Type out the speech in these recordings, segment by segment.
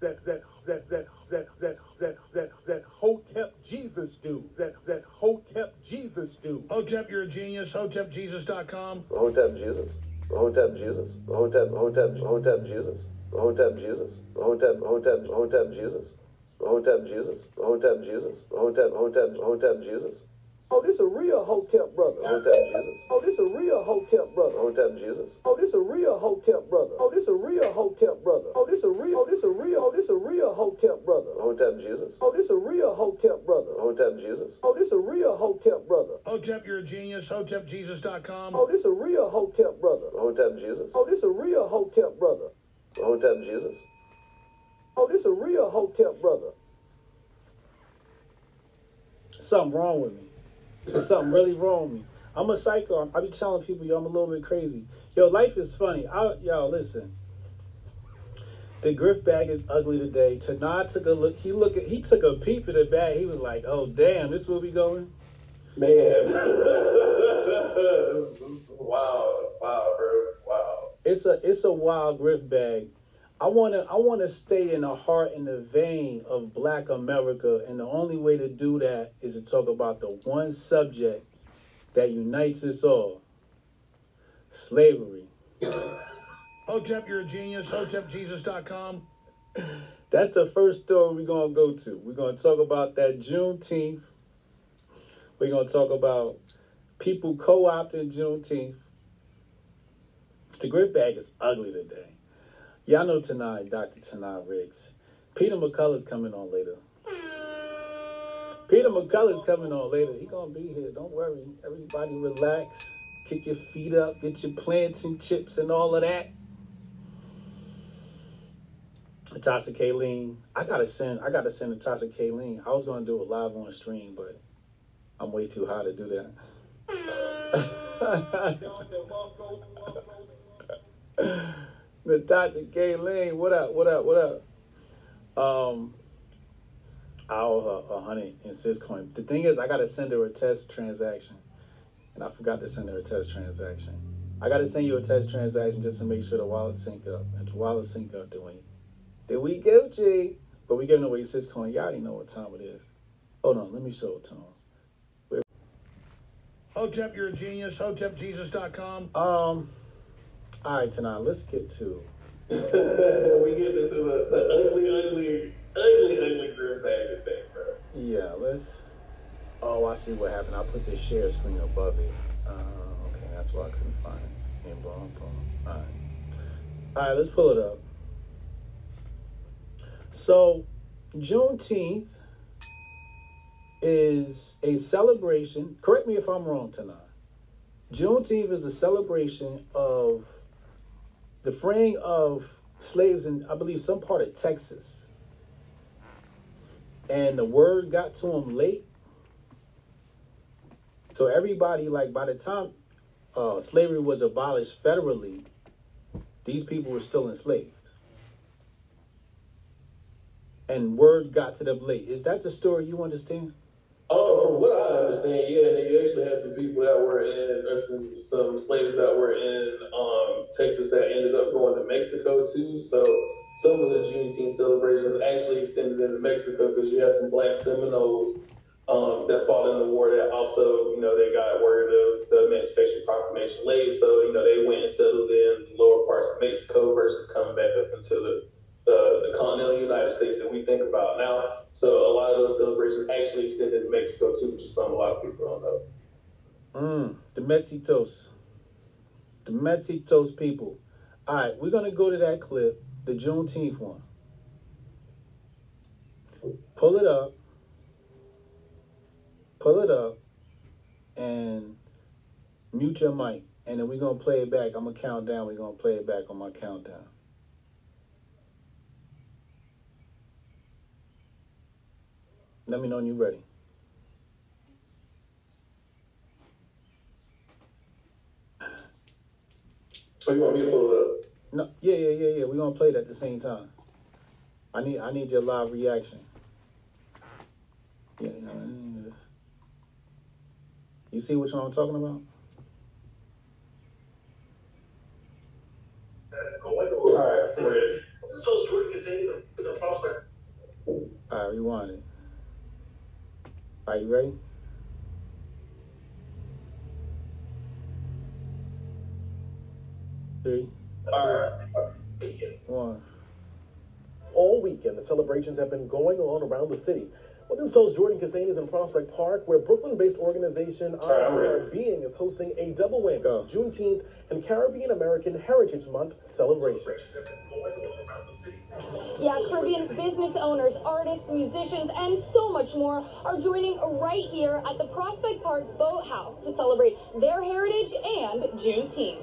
that that that that that that that that that Hotep Jesus do that that Hotep Jesus do. Hotep, you're a genius. HotepJesus.com. Hotep Jesus. Hotep Jesus. Hotep Hotep Hotep Jesus. Hotep Jesus. Hotep Hotep Hotep Jesus. Hotep Jesus. Hotep Jesus. Hotep Hotep Hotep Jesus. Oh, this a real Hotep brother. Hotep Jesus. Oh, this a real Hotep brother. Hotep Jesus. Oh, this a real Hotep brother. Oh, this a real Hotep brother. Oh, this a real. Oh, this a real. Oh, this a real Hotep brother. Hotep Jesus. Oh, this a real Hotep brother. Hotep Jesus. Oh, this a real Hotep brother. Hotep, you're a genius. HotepJesus.com. Oh, this a real Hotep brother. Hotep Jesus. Oh, this a real Hotep brother. Hotep Jesus. Oh, this a real Hotep brother. Something wrong with me. There's something really wrong with me. I'm a psycho. I be telling people, yo, I'm a little bit crazy. Yo, life is funny. I, yo, listen. The grift bag is ugly today. Tanah took a look. He look at. He took a peep at the bag. He was like, "Oh damn, this will be going." Man, this, is, this is wild. It's wild, bro. Wow. It's a it's a wild grift bag. I wanna I wanna stay in the heart and the vein of Black America, and the only way to do that is to talk about the one subject that unites us all: slavery. Hotep, you're a genius. HotepJesus.com. That's the first story we're gonna go to. We're gonna talk about that Juneteenth. We're gonna talk about people co-opting Juneteenth. The grift bag is ugly today. Y'all know tonight, Dr. Tanei Ricks. Peter McCullough's coming on later. Peter McCullough's coming on later. He gonna be here. Don't worry. Everybody relax. Kick your feet up. Get your plants and chips and all of that. Natasha Kayleen. I gotta send I gotta send Natasha Kayleen. I was gonna do it live on stream, but I'm way too high to do that. Natasha Kayleen, what up, what up, what up? Um I owe her a hundred in Syscoin. The thing is I gotta send her a test transaction. And I forgot to send her a test transaction. I gotta send you a test transaction just to make sure the wallet sync up. And the wallet sync up, then we then we Gucci. But we giving away Syscoin. Y'all already know what time it is. Hold on, let me show it to him. Hotep, you're a genius. HotepJesus.com. Um, all right, tonight let's get to. we get into the, the ugly, ugly, ugly, ugly grift bag today, bro. Yeah, let's. Oh, I see what happened. I put the share screen above it. Uh, okay, that's why I couldn't find it. And boom, boom. All right. All right, let's pull it up. So, Juneteenth is a celebration. Correct me if I'm wrong tonight. Juneteenth is a celebration of the freeing of slaves in, I believe, some part of Texas. And the word got to them late. So everybody, like, by the time uh, slavery was abolished federally, these people were still enslaved. And word got to them late. Is that the story you understand? Oh, from what I understand, yeah, you actually had some people that were in, or some, some slaves that were in um, Texas that ended up going to Mexico too. So some of the Juneteenth celebrations actually extended into Mexico because you had some black Seminoles um, that fought in the war that also, you know, they got word of the Emancipation Proclamation late. So, you know, they went and settled in the lower parts of Mexico versus coming back up into the the, the continental United States that we think about now. So a lot of those celebrations actually extended to Mexico too, which is something a lot of people don't know. Mm, the Mexitos. The Mexitos people. All right, we're going to go to that clip, the Juneteenth one. Pull it up. Pull it up and mute your mic. And then we're going to play it back. I'm going to count down. We're going to play it back on my countdown. Let me know when you're ready. So you want me to pull it up? No, yeah, yeah, yeah, yeah. We're gonna play it at the same time. I need, I need your live reaction. Yeah. You see which one I'm talking about? All right, so so Jordan can say he's a, he's a prospect. All right, rewind it. Are you ready? Three, All right. one. All weekend, the celebrations have been going on around the city. Well, this host Jordan Cassane is in Prospect Park, where Brooklyn-based organization right, ready. Is hosting a double whammy Go. Juneteenth and Caribbean American Heritage Month celebration. Yeah, Caribbean business owners, artists, musicians, and so much more are joining right here at the Prospect Park Boathouse to celebrate their heritage and Juneteenth.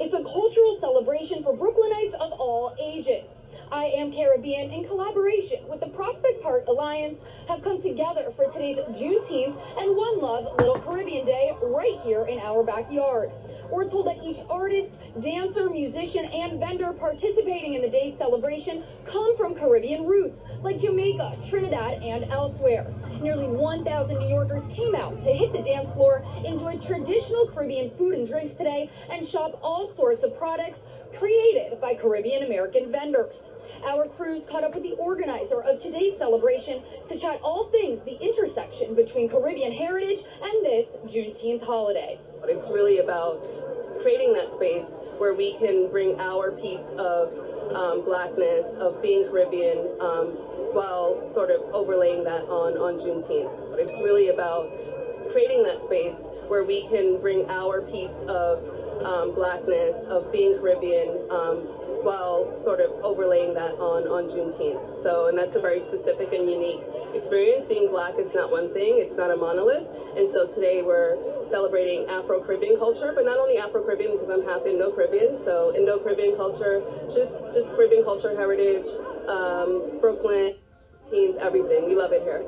It's a cultural celebration for Brooklynites of all ages. I Am Caribbean, in collaboration with the Prospect Park Alliance, have come together for today's Juneteenth and One Love Little Caribbean Day right here in our backyard. We're told that each artist, dancer, musician, and vendor participating in the day's celebration come from Caribbean roots, like Jamaica, Trinidad, and elsewhere. Nearly 1,000 New Yorkers came out to hit the dance floor, enjoy traditional Caribbean food and drinks today, and shop all sorts of products created by Caribbean American vendors. Our crews caught up with the organizer of today's celebration to chat all things the intersection between Caribbean heritage and this Juneteenth holiday. But it's really about creating that space where we can bring our piece of um, blackness, of being Caribbean, um, while sort of overlaying that on, on Juneteenth. So it's really about creating that space where we can bring our piece of um, blackness, of being Caribbean, um, while sort of overlaying that on, on Juneteenth. So, and that's a very specific and unique experience. Being black is not one thing, it's not a monolith. And so today we're celebrating Afro Caribbean culture, but not only Afro Caribbean because I'm half Indo Caribbean, so Indo Caribbean culture, just, just Caribbean culture, heritage, um, Brooklyn, Juneteenth, everything. We love it here.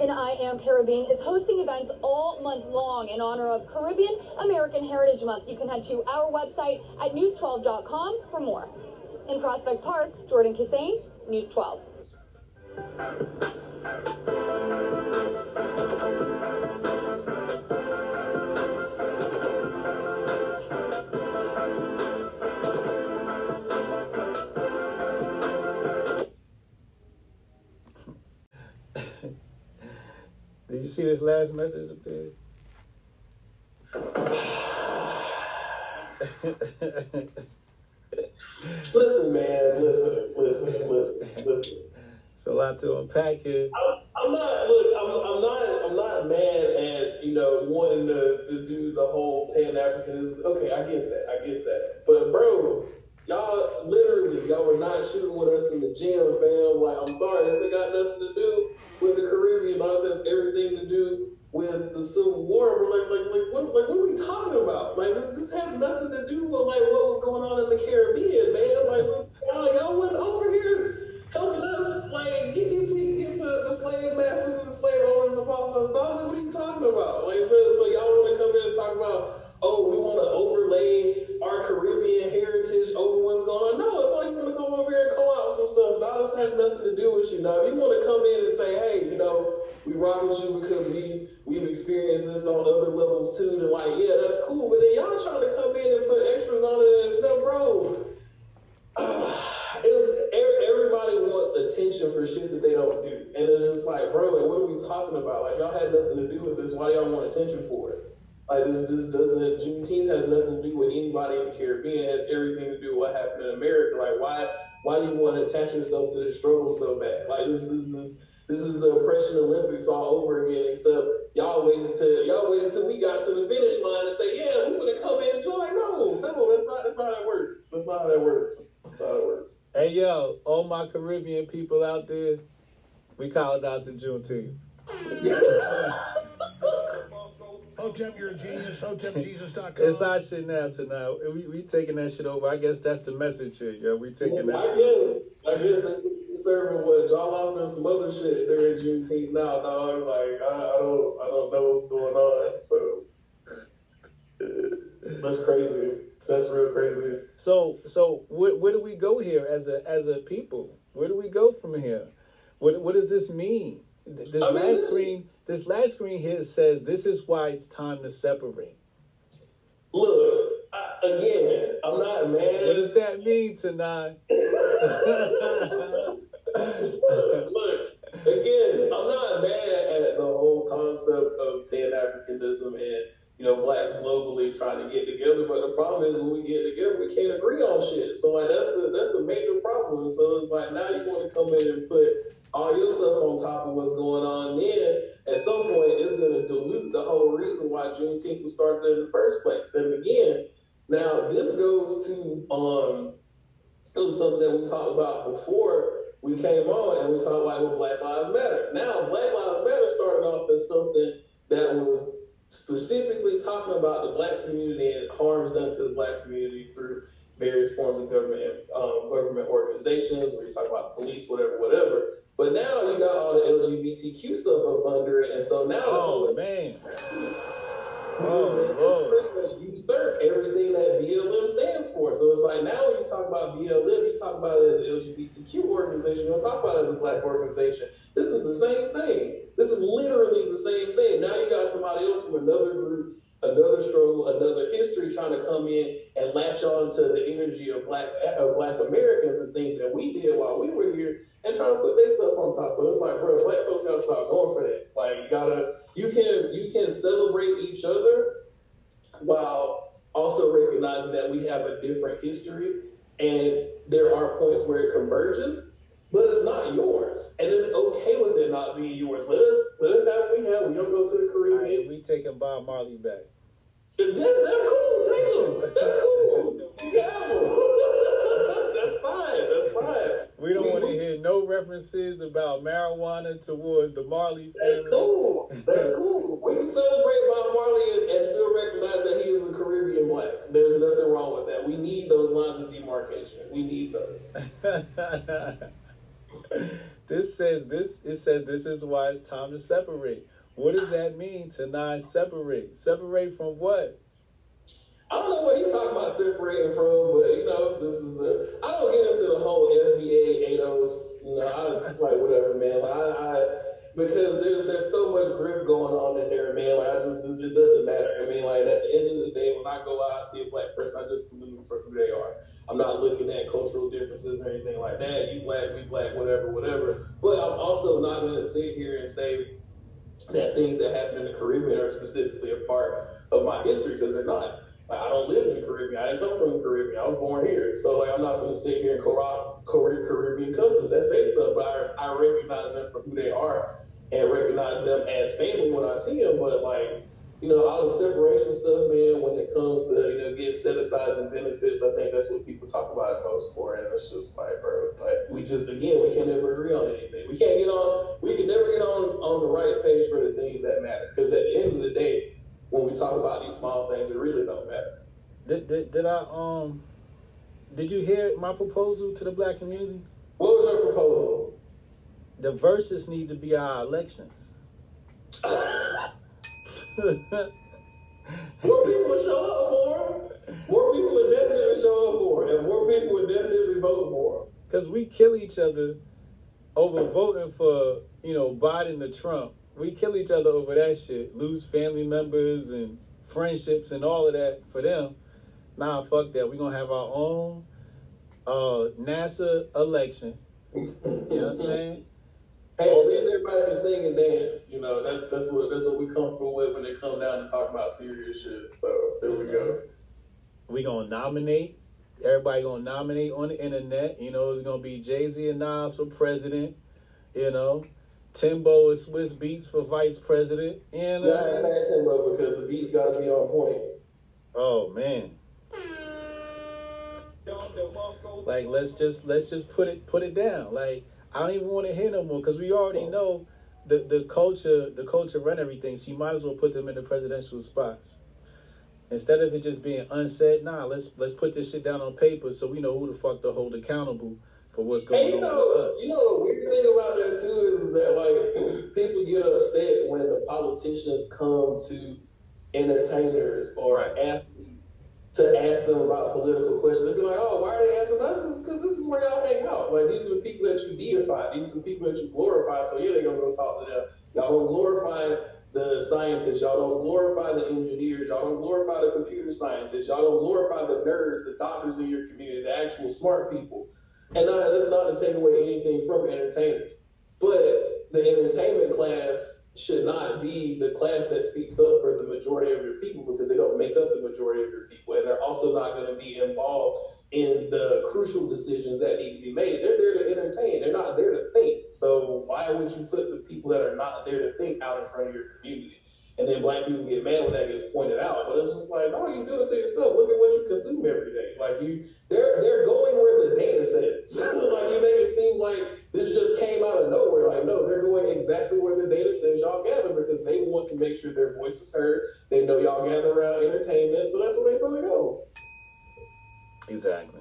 And I Am Caribbean is hosting events all month long in honor of Caribbean American Heritage Month. You can head to our website at news12.com for more. In Prospect Park, Jordan Cassane, News 12. See this last message up there? Listen, man. Listen, listen, listen, listen. It's a lot to unpack here. I'm, I'm not. Look, I'm, I'm not. I'm not mad at you know wanting to, to do the whole Pan Africanism. Okay, I get that. I get that. But bro, y'all literally y'all were not shooting with us in the gym, fam. Like, I'm sorry, this ain't got nothing to do with the Caribbean. All this has everything to do with the Civil War. We're like, like, like, what, like, what are we talking about? Like, this, this has nothing to do with like what was going on in the Caribbean, man. Like, y'all, y'all went over here helping us, like, get these people, get the, the slave masters and the slave owners off of us. Dog, like, what are you talking about? Like, so, so y'all want to come in and talk about, oh, we want to overlay our Caribbean heritage over what's going on. No, it's like you want to come over here and co-op some stuff. This has nothing to do with you. Now, if you want to come in and say, hey, you know, we rock with you because we we've experienced this on other levels too. Then like, yeah, that's cool. But then y'all trying to come in and put extras on it, and no, bro. It's everybody wants attention for shit that they don't do, and it's just like, bro, like, what are we talking about? Like, y'all had nothing to do with this. Why y'all want attention for it? Like, this this doesn't. Juneteenth has nothing to do with anybody in the Caribbean. It has everything to do with what happened in America. Like, why why do you want to attach yourself to this struggle so bad? Like, this this is this is the oppression Olympics all over again. Except y'all waited till y'all waited till we got to the finish line and say, yeah, we're gonna come in and do it. Like, no, no, that's not that's not how it works. That's not how that works. That's not how it works. Hey yo, all my Caribbean people out there, we colonizing Juneteenth. Hotep, you're a genius. HotepJesus.com. It's our shit now tonight. We we taking that shit over. I guess that's the message here. Yeah, we taking I that. guess I guess they serving what jollof and some other shit during Juneteenth now, dog. Like I, I don't I don't know what's going on. So that's crazy. That's real crazy. So so where, where do we go here as a as a people? Where do we go from here? What what does this mean? This I mean, last this- last screen here says this is why it's time to separate. Look, I, again, I'm not mad. What does that mean, Tanei? look, look, again, I'm not mad at the whole concept of Pan Africanism and you know blacks globally trying to get together. But the problem is when we get together, we can't agree on shit. So like that's the that's the major problem. So it's like now you want to come in and put all your stuff on top of what's going on. Then at some point it's going to dilute the whole reason why Juneteenth was started in the first place. And again, now this goes to um it was something that we talked about before we came on and we talked like well Black Lives Matter. Now Black Lives Matter started off as something that was specifically talking about the black community and harms done to the black community through various forms of government um, government organizations where you talk about police, whatever, whatever. But now you got all the LGBTQ stuff up under it, and so now Oh whole man. Oh, pretty much usurped everything that BLM stands for. So it's like now when you talk about BLM, you talk about it as an LGBTQ organization. You don't talk about it as a black organization. This is the same thing. This is literally the same thing. Now you got somebody else from another group, another struggle, another history trying to come in and latch on to the energy of black of black Americans and things that we did while we were here and trying to put their stuff on top of it. It's like, bro, black folks gotta stop going for that. Like you gotta you can you can celebrate each other while also recognizing that we have a different history and there are points where it converges, but it's not yours. And it's okay with it not being yours. Let us let us have what we have. We don't go to the All right, Caribbean. we taking Bob Marley back. That's, that's cool. Take them. That's cool. You have them. that's fine. That's fine. We don't want to hear no references about marijuana towards the Marley family. That's cool. That's cool. We can celebrate Bob Marley and, and still recognize that he is a Caribbean black. There's nothing wrong with that. We need those lines of demarcation. We need those. this says this. It says this is why it's time to separate. What does that mean to not separate? Separate from what? I don't know what he's talking about separating from, but you know, this is the. I don't get into the whole FBA ADOS. You know, I just like, whatever, man. Like, I, I because there's there's so much grip going on in there, man. Like, I just it doesn't matter. I mean, like at the end of the day, when I go out, I see a black person, I just salute them for who they are. I'm not looking at cultural differences or anything like that. You black, we black, whatever, whatever. But I'm also not to sit here and say that things that happen in the Caribbean are specifically a part of my history because they're not. Like I don't live in the Caribbean. I didn't come from the Caribbean. I was born here. So like I'm not going to sit here and corrupt Car- Caribbean customs. That's their stuff. But I, I recognize them for who they are and recognize them as family when I see them. But like you know, all the separation stuff, man. When it comes to you know getting set aside and benefits, I think that's what people talk about it most for. And it's just like, bro, like we just again we can't ever agree on anything. We can't get on. We can never get on on the right page for the things that matter. Because at the end of the day, when we talk about these small things, it really don't matter. Did, did, did I um? Did you hear my proposal to the black community? What was your proposal? The Verzuz need to be our elections. More people would show up for. More people would definitely show up for him, and more people would definitely vote for him. Because we kill each other over voting for, you know, Biden to Trump. We kill each other over that shit. Lose family members and friendships and all of that for them. Nah, fuck that. We're to have our own uh, NASA election. You know what I'm saying? Hey, at least everybody can sing and dance. You know, that's that's what that's what we comfortable with when they come down and talk about serious shit. So there we go. we going to nominate. Everybody going to nominate on the internet. You know, it's going to be Jay Z and Nas for president. You know, Timbo and Swizz Beatz for vice president. And, Yeah, I ain't uh, mad Timbo because the beats got to be on point. Oh man. Like let's just let's just put it put it down. Like I don't even want to hear no more because we already oh. know the the culture the culture run everything. So you might as well put them in the presidential spots instead of it just being unsaid. Nah, let's let's put this shit down on paper so we know who the fuck to hold accountable for what's going Hey, you on know, with us. you know the weird thing about that too is, is that like people get upset when the politicians come to entertainers or athletes to ask them about political questions. They'd be like, "Oh, why are they asking us?" Because this is where y'all hang out. Like these are the people that you deify. These are the people that you glorify. So yeah, they're gonna go talk to them. Y'all don't glorify the scientists. Y'all don't glorify the engineers. Y'all don't glorify the computer scientists. Y'all don't glorify the nerds, the doctors in your community, the actual smart people. And uh, that's not to take away anything from entertainment. But the entertainment class should not be the class that speaks up for the majority of your people because they don't make up the majority of your people. And they're also not going to be involved in the crucial decisions that need to be made. They're there to entertain. They're not there to think. So why would you put the people that are not there to think out in front of your community? And then black people get mad when that gets pointed out. But it's just like, no, you do it to yourself. Look at what you consume every day. Like you, they're they're going where the data says. like you make it seem like this just came out of nowhere. Like no, they're going exactly where the data says y'all gather because they want to make sure their voice is heard. They know y'all gather around entertainment, so that's where they're going to go. Exactly.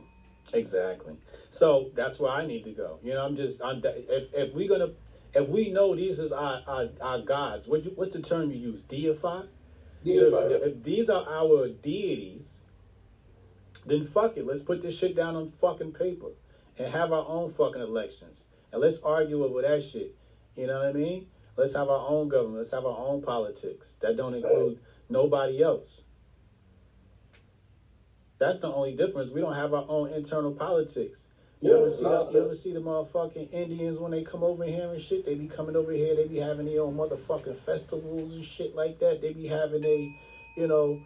Exactly. So that's where I need to go. You know, I'm just I'm if if we're gonna if we know these is our our, our gods, what you, what's the term you use? Deify. Deify, If, yeah. if these are our deities, then fuck it. Let's put this shit down on fucking paper and have our own fucking elections and let's argue over that shit. You know what I mean? Let's have our own government. Let's have our own politics. That don't include nobody else. That's the only difference. We don't have our own internal politics. You Yeah, ever see nah, you ever see the motherfucking Indians when they come over here and shit? They be coming over here. They be having their own motherfucking festivals and shit like that. They be having a, you know,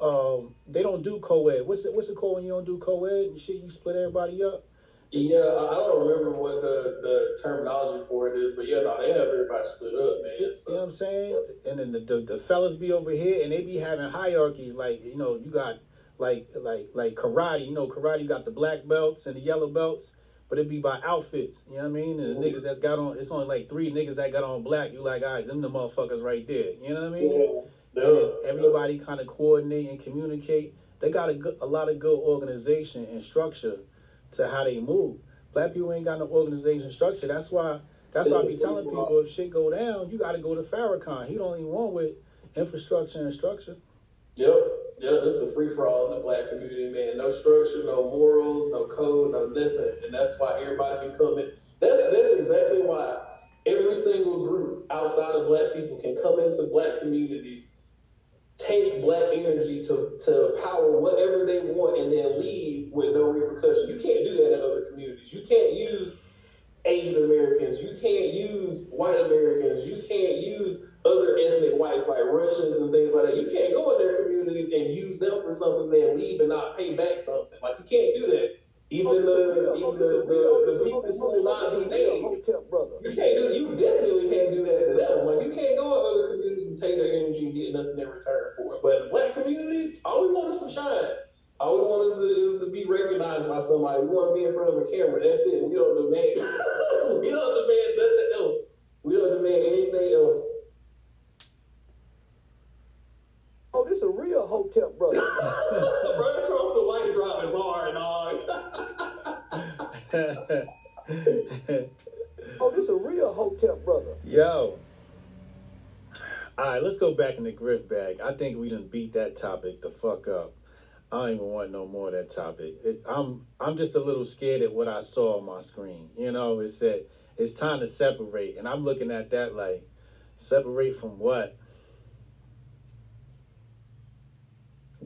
um, they don't do co-ed. What's it? What's it called when you don't do co-ed and shit? You split everybody up. Yeah, I I don't remember what the, the terminology for it is, but yeah, no, they have everybody split up, man. You know what I'm saying? And then the, the the fellas be over here and they be having hierarchies. Like you know, you got like like like karate. You know, karate you got the black belts and the yellow belts, but it be by outfits. You know what I mean? And the Mhm. niggas that's got on, it's only like three niggas that got on black. You like, all right, them the motherfuckers right there. You know what I mean? yeah. everybody kind of coordinate and communicate. They got a, good, a lot of good organization and structure to how they move. Black people ain't got no organization structure. That's why. That's why I be telling people if shit go down, you got to go to Farrakhan. He the only one with infrastructure and structure. Yep, yeah, it's a free for all in the black community, man. No structure, no morals, no code, no nothing, and that's why everybody can come in. That's that's exactly why every single group outside of black people can come into black communities, take black energy to to power whatever they want, and then leave with no repercussion. You can't do that in other communities. You can't use Asian Americans. You can't use white Americans. You can't use other ethnic whites like Russians and things like that. You can't go in their communities and use them for something, then leave and not pay back something. Like you can't do that. Even the even the, the, the people who will not be named. You can't do you definitely can't do that to them. Like you can't go in other communities and take their energy and get nothing in return for it. But the black community, all we want is some shine. All we want is to, is to be recognized by somebody. We want to be in front of a camera. That's it. We don't demand we don't demand nothing else. We don't demand anything else. Oh, this is a real Hotep brother. Oh, this a real Hotep brother. Yo. All right, let's go back in the grift bag. I think we done beat that topic the fuck up. I don't even want no more of that topic. It, I'm I'm just a little scared at what I saw on my screen. You know, it said it's time to separate, and I'm looking at that like separate from what?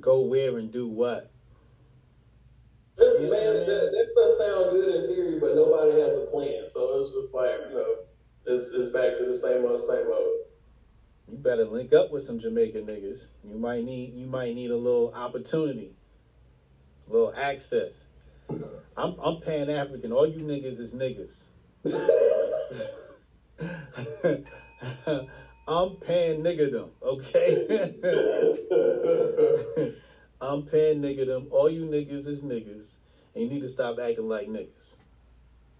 Go where and do what? This, man, that, that stuff sounds good in theory, but nobody has a plan. So it's just like, you know, it's, it's back to the same old, same old. You better link up with some Jamaican niggas. You might need you might need a little opportunity, a little access. I'm I'm Pan African. All you niggas is niggas. I'm pan niggerdom, okay? I'm pan them. All you niggas is niggas, and you need to stop acting like niggas.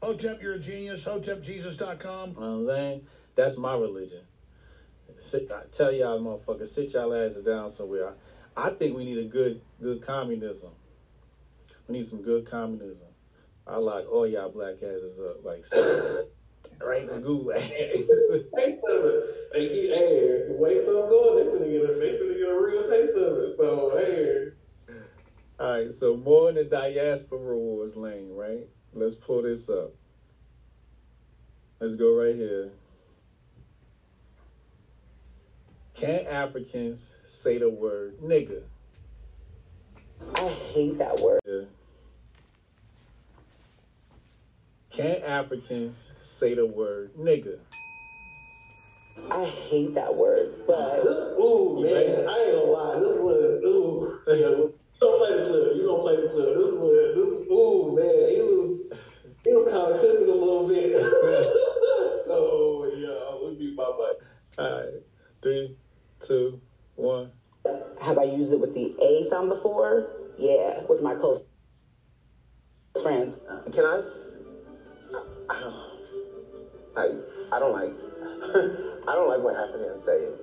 Hotep, you're a genius. HotepJesus.com. You know what I'm saying? That's my religion. Sit, I tell y'all, motherfuckers, sit y'all asses down somewhere. I, I think we need a good, good communism. We need some good communism. I lock all y'all black asses up, like right in the gulag. taste of it. They keep, hey, the way stuff going, they finna get a, they finna get a real taste of it. So, hey. all right, so more in the diaspora wars lane, right? Let's pull this up. Let's go right here. Can Africans say the word nigga? I hate that word. Yeah. Can Africans say the word nigga? I hate that word, but This, ooh, man, I ain't gonna lie. This one, ooh, yeah, you don't play the clip. You don't play the clip. This one, this, ooh, man, he was, he was kind of cooking a little bit. so, yeah, let me my mic. All right, three, two, one. have I used it with the A sound before? Yeah, with my close friends. Can I? I I I don't like. I don't like when Africans say it.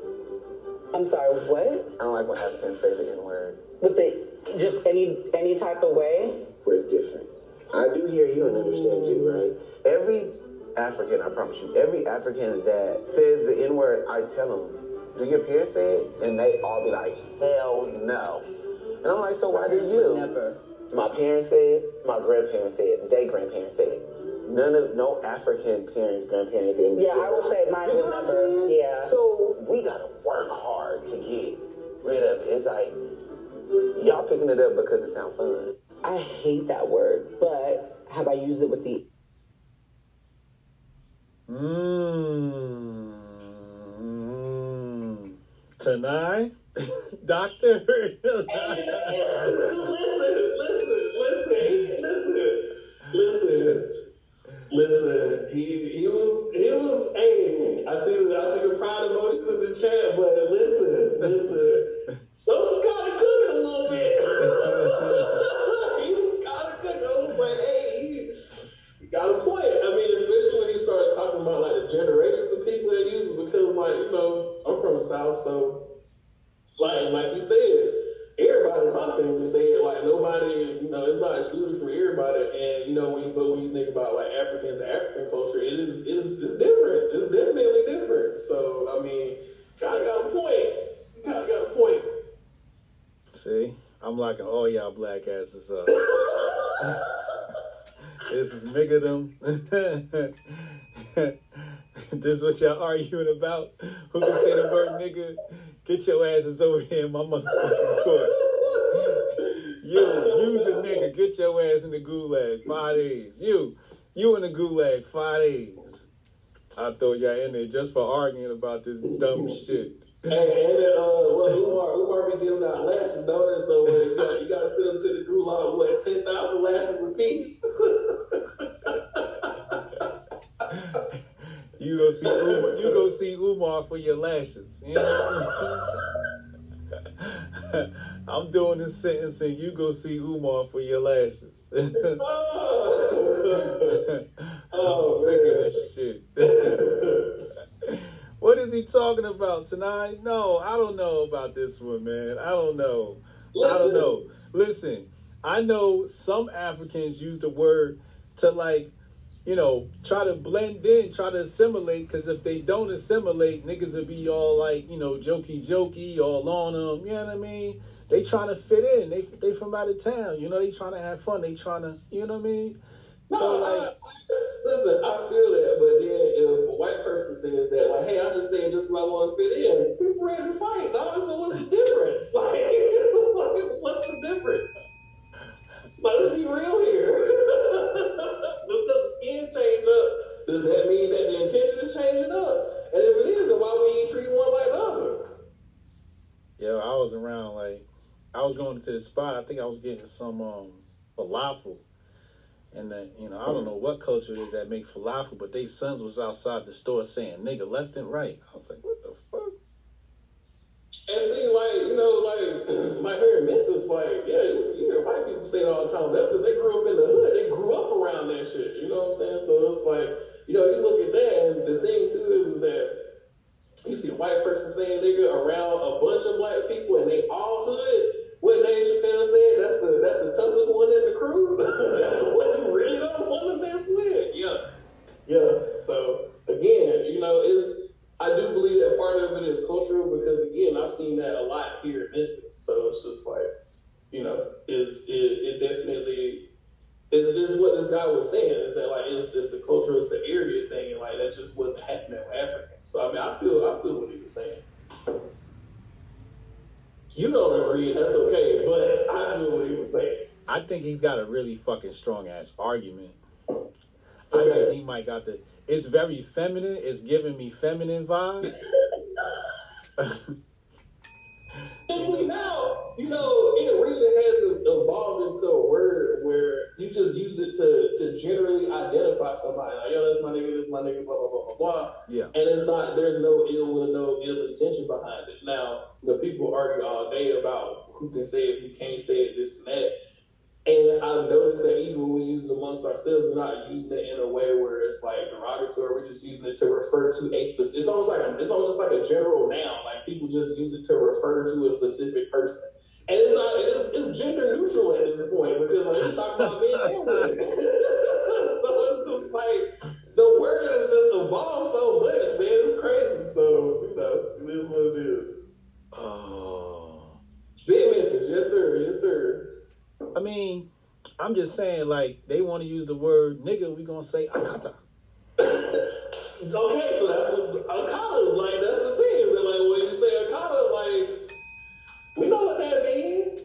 I'm sorry, what? I don't like when Africans say the N word. With the just any any type of way? We're different. I do hear you and understand you, mm. right? Every African, I promise you, every African that says the N word, I tell them, do your parents say it? And they all be like, hell no. And I'm like, so why do you? Never. My parents said, it, my grandparents said, their grandparents said. it. None of no African parents, grandparents, and Yeah, I would say mine You know would what I'm saying? Yeah. So we gotta work hard to get rid of it. It's like y'all picking it up because it sounds fun. I hate that word, but have I used it with the Mmm. Tonight, Doctor. Listen. He he was he was angry. I see the I see the pride emojis in the chat, but listen, listen. So was this is them. this is what y'all arguing about. Who can say the word nigga? Get your asses over here in my motherfucking court. You, you's a nigga. Get your ass in the gulag. Five days. You, you in the gulag. Five days. I throw y'all in there just for arguing about this dumb shit. Hey, and then, uh, well, Umar, Umar be giving out lashes, don't it? So uh, you, got, you got to send them to the gulag, what, 10,000 lashes apiece? You go see Umar, you go see Umar for your lashes. You know? I'm doing this sentencing. You go see Umar for your lashes. Oh, I'm sick of this shit. What is he talking about tonight? No, I don't know about this one, man. I don't know. I don't know. Listen, I know some Africans use the word to like, you know, try to blend in, try to assimilate. Because if they don't assimilate, niggas will be all like, you know, jokey jokey, all on them. You know what I mean? They trying to fit in. They they from out of town. You know, they trying to have fun. They trying to, you know what I mean? So like, listen, I feel that, but then if a white person says that, like, hey, I'm just saying just because I want to fit in, people ready to fight, dog. So what's the difference? Like, like what's the difference? Like, let's be real here. Does the skin change up? Does that mean that the intention is changing up? And if it is, then why we ain't treat one like the other? Yo, I was around like I was going to the spot. I think I was getting some um falafel, and then you know I don't know what culture it is that make falafel, but they sons was outside the store saying nigga left and right. I was like, what the fuck? And see, like, you know, like, like here in Memphis, like, yeah, was, you hear white people say it all the time. That's because they grew up in the hood. They grew up around that shit. You know what I'm saying? So it's like, you know, you look at that, and the thing, too, is, is that you see a white person saying nigga around a bunch of black people, and they all hood. What Dave Chappelle said, that's the that's the toughest one in the crew. that's the one you really don't want to mess with. Yeah. Yeah. So, again, you know, it's, I do believe that part of it is cultural because again, I've seen that a lot here in Memphis. So it's just like, you know, it's it, it definitely is is what this guy was saying is that like it's it's a cultural, it's an area thing, and like that just wasn't happening with Africans. So I mean, I feel I feel what he was saying. You don't agree, that's okay, but I knew what he was saying. I think he's got a really fucking strong ass argument. I think he might got the. It's very feminine. It's giving me feminine vibes. See now, you know, it really has evolved into a word you just use it to to generally identify somebody. Like, yo, that's my nigga, this my nigga, blah blah blah blah blah. yeah. And it's not there's no ill will, no ill intention behind it. Now, the people argue all day about who can say it, who can't say it, this and that. And I've noticed that even when we use it amongst ourselves, we're not using it in a way where it's like derogatory. We're just using it to refer to a specific. It's almost like a, it's almost just like a general noun. Like people just use it to refer to a specific person. And it's not. It's, it's gender neutral at this point because like we're talking about men and women. so it's just like the word has just evolved so much, man. It's crazy. So you know, it is what it is. Oh. Big Memphis, yes sir, yes sir. I mean, I'm just saying, like, they want to use the word nigga, we gonna say akata. Okay, so that's what Akata is like. That's the thing. Is that like when you say Akata, like we know what that means.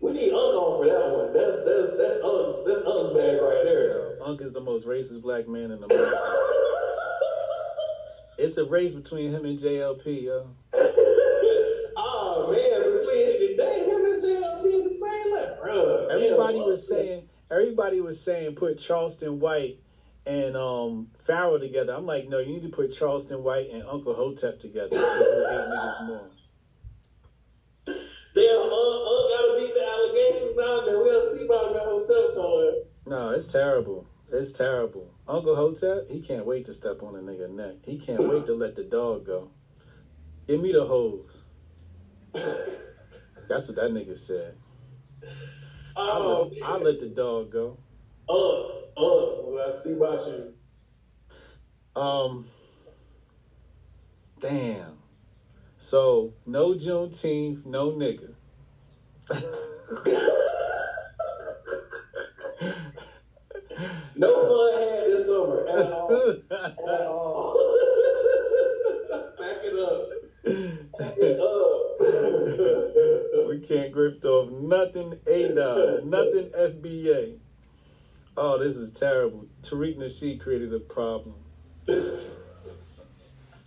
We need Unk on for that one. That's that's that's Unk's that's Unk's bag right there. Unc is the most racist black man in America. it's a race between him and JLP, yo. oh man, between dang him and JLP the same like, bro. Everybody was saying, everybody was saying, put Charleston White and um Farrell together. I'm like, no, you need to put Charleston White and Uncle Hotep together. Niggas. Damn, Unk, Unk beat the out there. We'll see about hotel. No, it's terrible. It's terrible. Uncle Hotep, he can't wait to step on a nigga neck. He can't wait to let the dog go. Give me the hose. That's what that nigga said. Oh, let, I'll let the dog go. Unk, Unk, well, I see about you. Um, damn. So no Juneteenth, no nigga. No fun had this summer at all. At all. Back it up. Back it up. we can't grip off nothing ADOS, nothing FBA. Oh, this is terrible. Tariq Nasheed created a problem.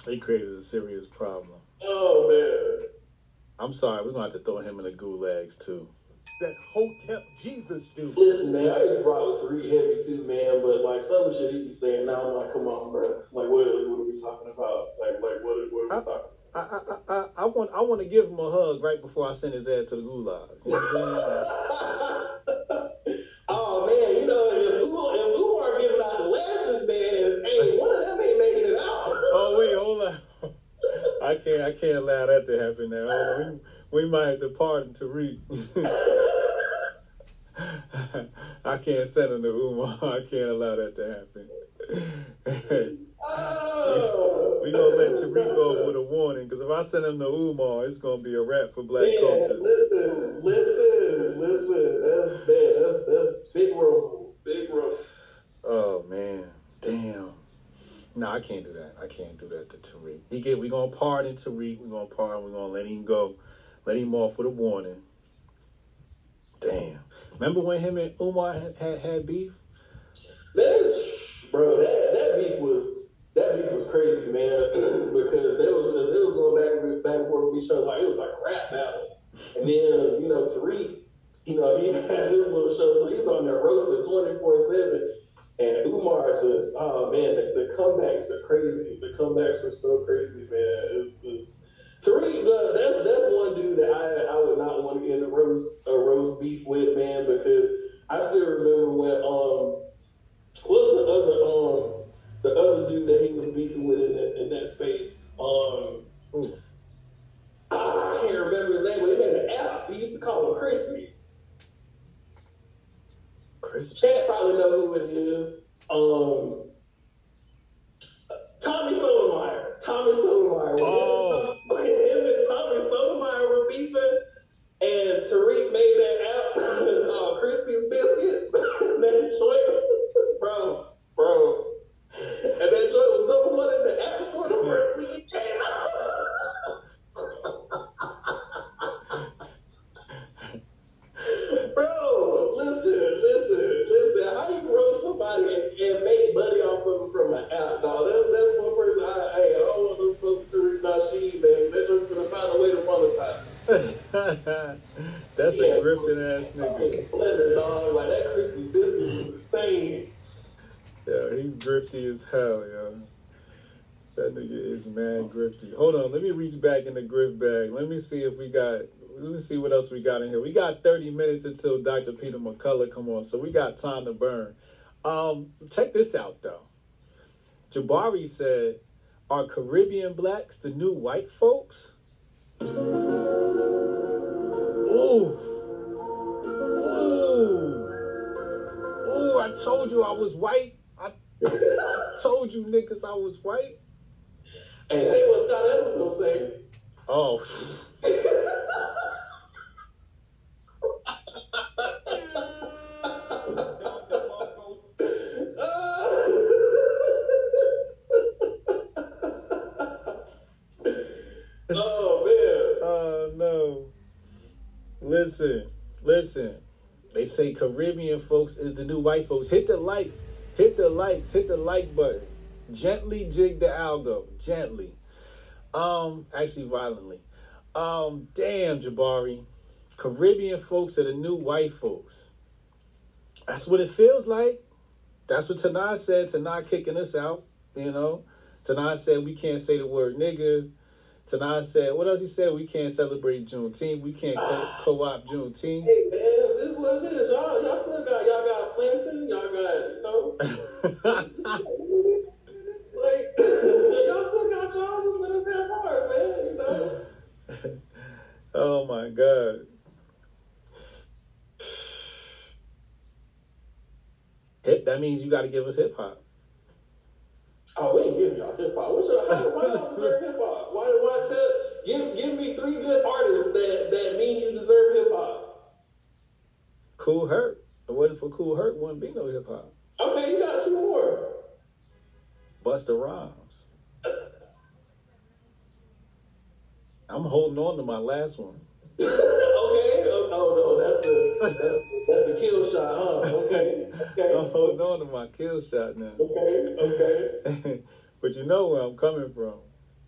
He created a serious problem. oh man. I'm sorry, we're gonna have to throw him in the gulags too. That Hotep Jesus do. Listen, man, I just brought with Tariq heavy too, man. But like some shit he be saying now, I'm like, come on, bro. Like, what, what are we talking about? Like, like what, what are we talking? I, I, I, I- I want I want to give him a hug right before I send his ass to the gulag. You know what I'm saying? oh man, you know, if Umar, if Umar giving out the lashes, man, and ain't one of them ain't making it out. Oh wait, hold on. I can't I can't allow that to happen now. We, might have to pardon Tariq. I can't send him to Umar. I can't allow that to happen. Oh, we gonna let Tariq off with a warning because if I send him to Umar, it's gonna be a wrap for black man, culture. listen, listen, listen. That's bad. That's that's big roll, big roll. Oh man, damn. No, I can't do that. I can't do that to Tariq. He get we gonna pardon Tariq. We gonna pardon. We gonna let him go. Let him off with a warning. Damn. Remember when him and Umar had had, had beef? Bro, that that beef was that beef was crazy, man. because they was just they was going back and back and forth with each other like it was like a rap battle. And then you know Tariq, you know he had this little show, so he's on there roasting twenty four seven. And Umar just, oh man, the, the comebacks are crazy. The comebacks are so crazy, man. It's, it's Tariq, uh, that's that's one dude that I I would not want to get in a roast a roast beef with, man, because I still remember when um what was the other um the other dude that he was beefing with in that in that space? Um. I can't remember his name, but he had an app. He used to call him Crispy. Crispy. Chad probably know who it is. Um Tommy Sotomayor. Tommy Sotomayor. Oh. Like him and Thomas Sotomayor were beefing, and Tariq made that app, uh, crispy biscuits. that joint, bro, bro. And that joint was number one in the app store the first week it came out. bro, listen, listen, listen. How you grow somebody and, and make money off of them from an app, dog? That's that's leave, they, they're gonna find a way to monetize. That's a grifting ass nigga. Blender, dog. Like that crispy biscuit was insane. Yeah, he's grifty as hell, yo. That nigga is mad grifty. Hold on, let me reach back in the grift bag. Let me see if we got. Let me see what else we got in here. We got 30 minutes until Dr. Peter McCullough come on, so we got time to burn. Um, check this out though. Jabari said "Are Caribbean blacks the new white folks?" Ooh, ooh, ooh! I told you I was white. I, I told you niggas I was white. Hey, that ain't what Scott Evans gonna say. Oh Listen, listen. They say Caribbean folks is the new white folks. Hit the likes. Hit the likes. Hit the like button. Gently jig the algo. Gently. Um, actually violently. Um, damn, Jabari. Caribbean folks are the new white folks. That's what it feels like. That's what Tanei said. Tanei kicking us out. You know, Tanei said we can't say the word nigga. Tanei said, what else he said? We can't celebrate Juneteenth. We can't co- co-op Juneteenth. Hey man, this is what it is. Y'all, y'all still got y'all got planting. Y'all got you know. like y'all still got y'all. Just let us have ours, man. You know. oh my god. Hip. That means you got to give us hip hop. Oh, we ain't giving y'all hip hop. What's your, how, why y'all deserve hip hop? Why, why tell, give, give me three good artists that, that mean you deserve hip hop. Kool Herc. If it wasn't for Kool Herc, wouldn't be no hip hop. Okay, you got two more. Busta Rhymes. I'm holding on to my last one. okay. Oh, oh no, that's the that's, that's the kill shot, huh? Okay. Okay. I'm holding on to my kill shot now. Okay. Okay. but you know where I'm coming from.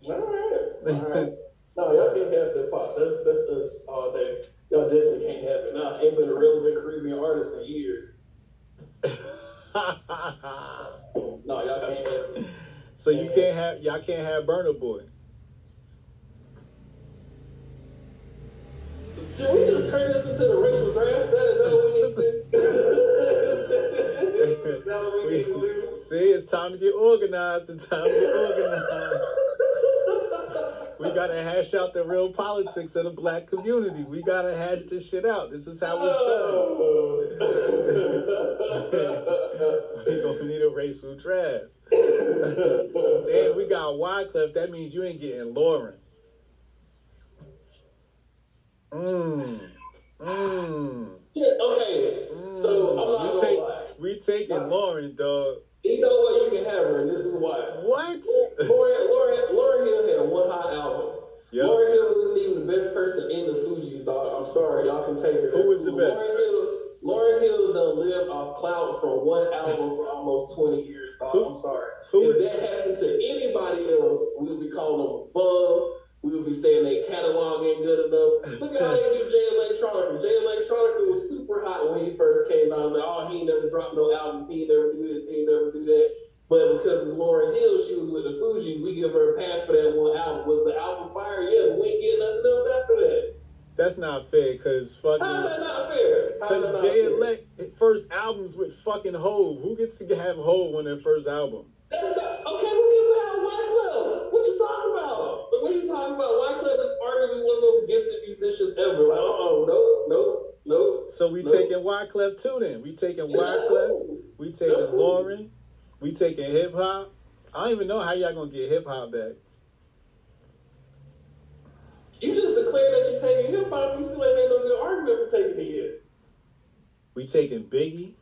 All right. All right. No, y'all can't have the hop. That's that's us all day. Y'all definitely can't have it. Nah, ain't been a relevant Caribbean artist in years. no, y'all can't have it. So you can't have y'all can't have Burna Boy. Should we just turn this into the racial draft? That, is that what we need to do? is that what we need to do? See, it's time to get organized. It's time to get organized. We gotta hash out the real politics of the black community. We gotta hash this shit out. This is how it's done. we gonna need a racial draft. Damn, we got Wyclef. That means you ain't getting Lauryn. Mmm. Mmm. Shit, okay. So I'm not we gonna take, lie. we taking Lauryn, dog. You know what? You can have her, and this is why. What? Lauryn, Lauryn, Lauryn Hill had one hot album. Yep. Lauryn Hill wasn't even the best person in the Fugees, dog. I'm sorry, y'all can take her. Who was the best? Lauryn Hill, Lauryn Hill done lived off clout from one album for almost 20 years, dog. Who- I'm sorry. who if that happened to anybody else, we would be calling them a bum. We would be saying their catalog ain't good enough. Look at how they do Jay Electronica. Jay Electronica was super hot when he first came out. I was like, oh, he ain't never dropped no albums. He ain't never do this. He ain't never do that. But because it's Lauryn Hill, she was with the Fugees, we give her a pass for that one album. Was the album fire? Yeah, we ain't getting nothing else after that. That's not fair, cause fucking. How's that not fair? How's that Cause not Jay? Elect first albums with fucking Hov. Who gets to have Hov on their first album? That's not, okay, who gets to have? What you talking about? Like, what are you talking about? Wyclef is arguably one of those gifted musicians ever. Like, uh-oh, no, no, no. So we no. taking Wyclef too then. We taking Yeah, Wyclef. We taking cool. Lauryn. We taking hip hop. I don't even know how y'all gonna get hip hop back. You just declared that you're taking hip hop. You still ain't made no good argument for taking it yet. We taking Biggie.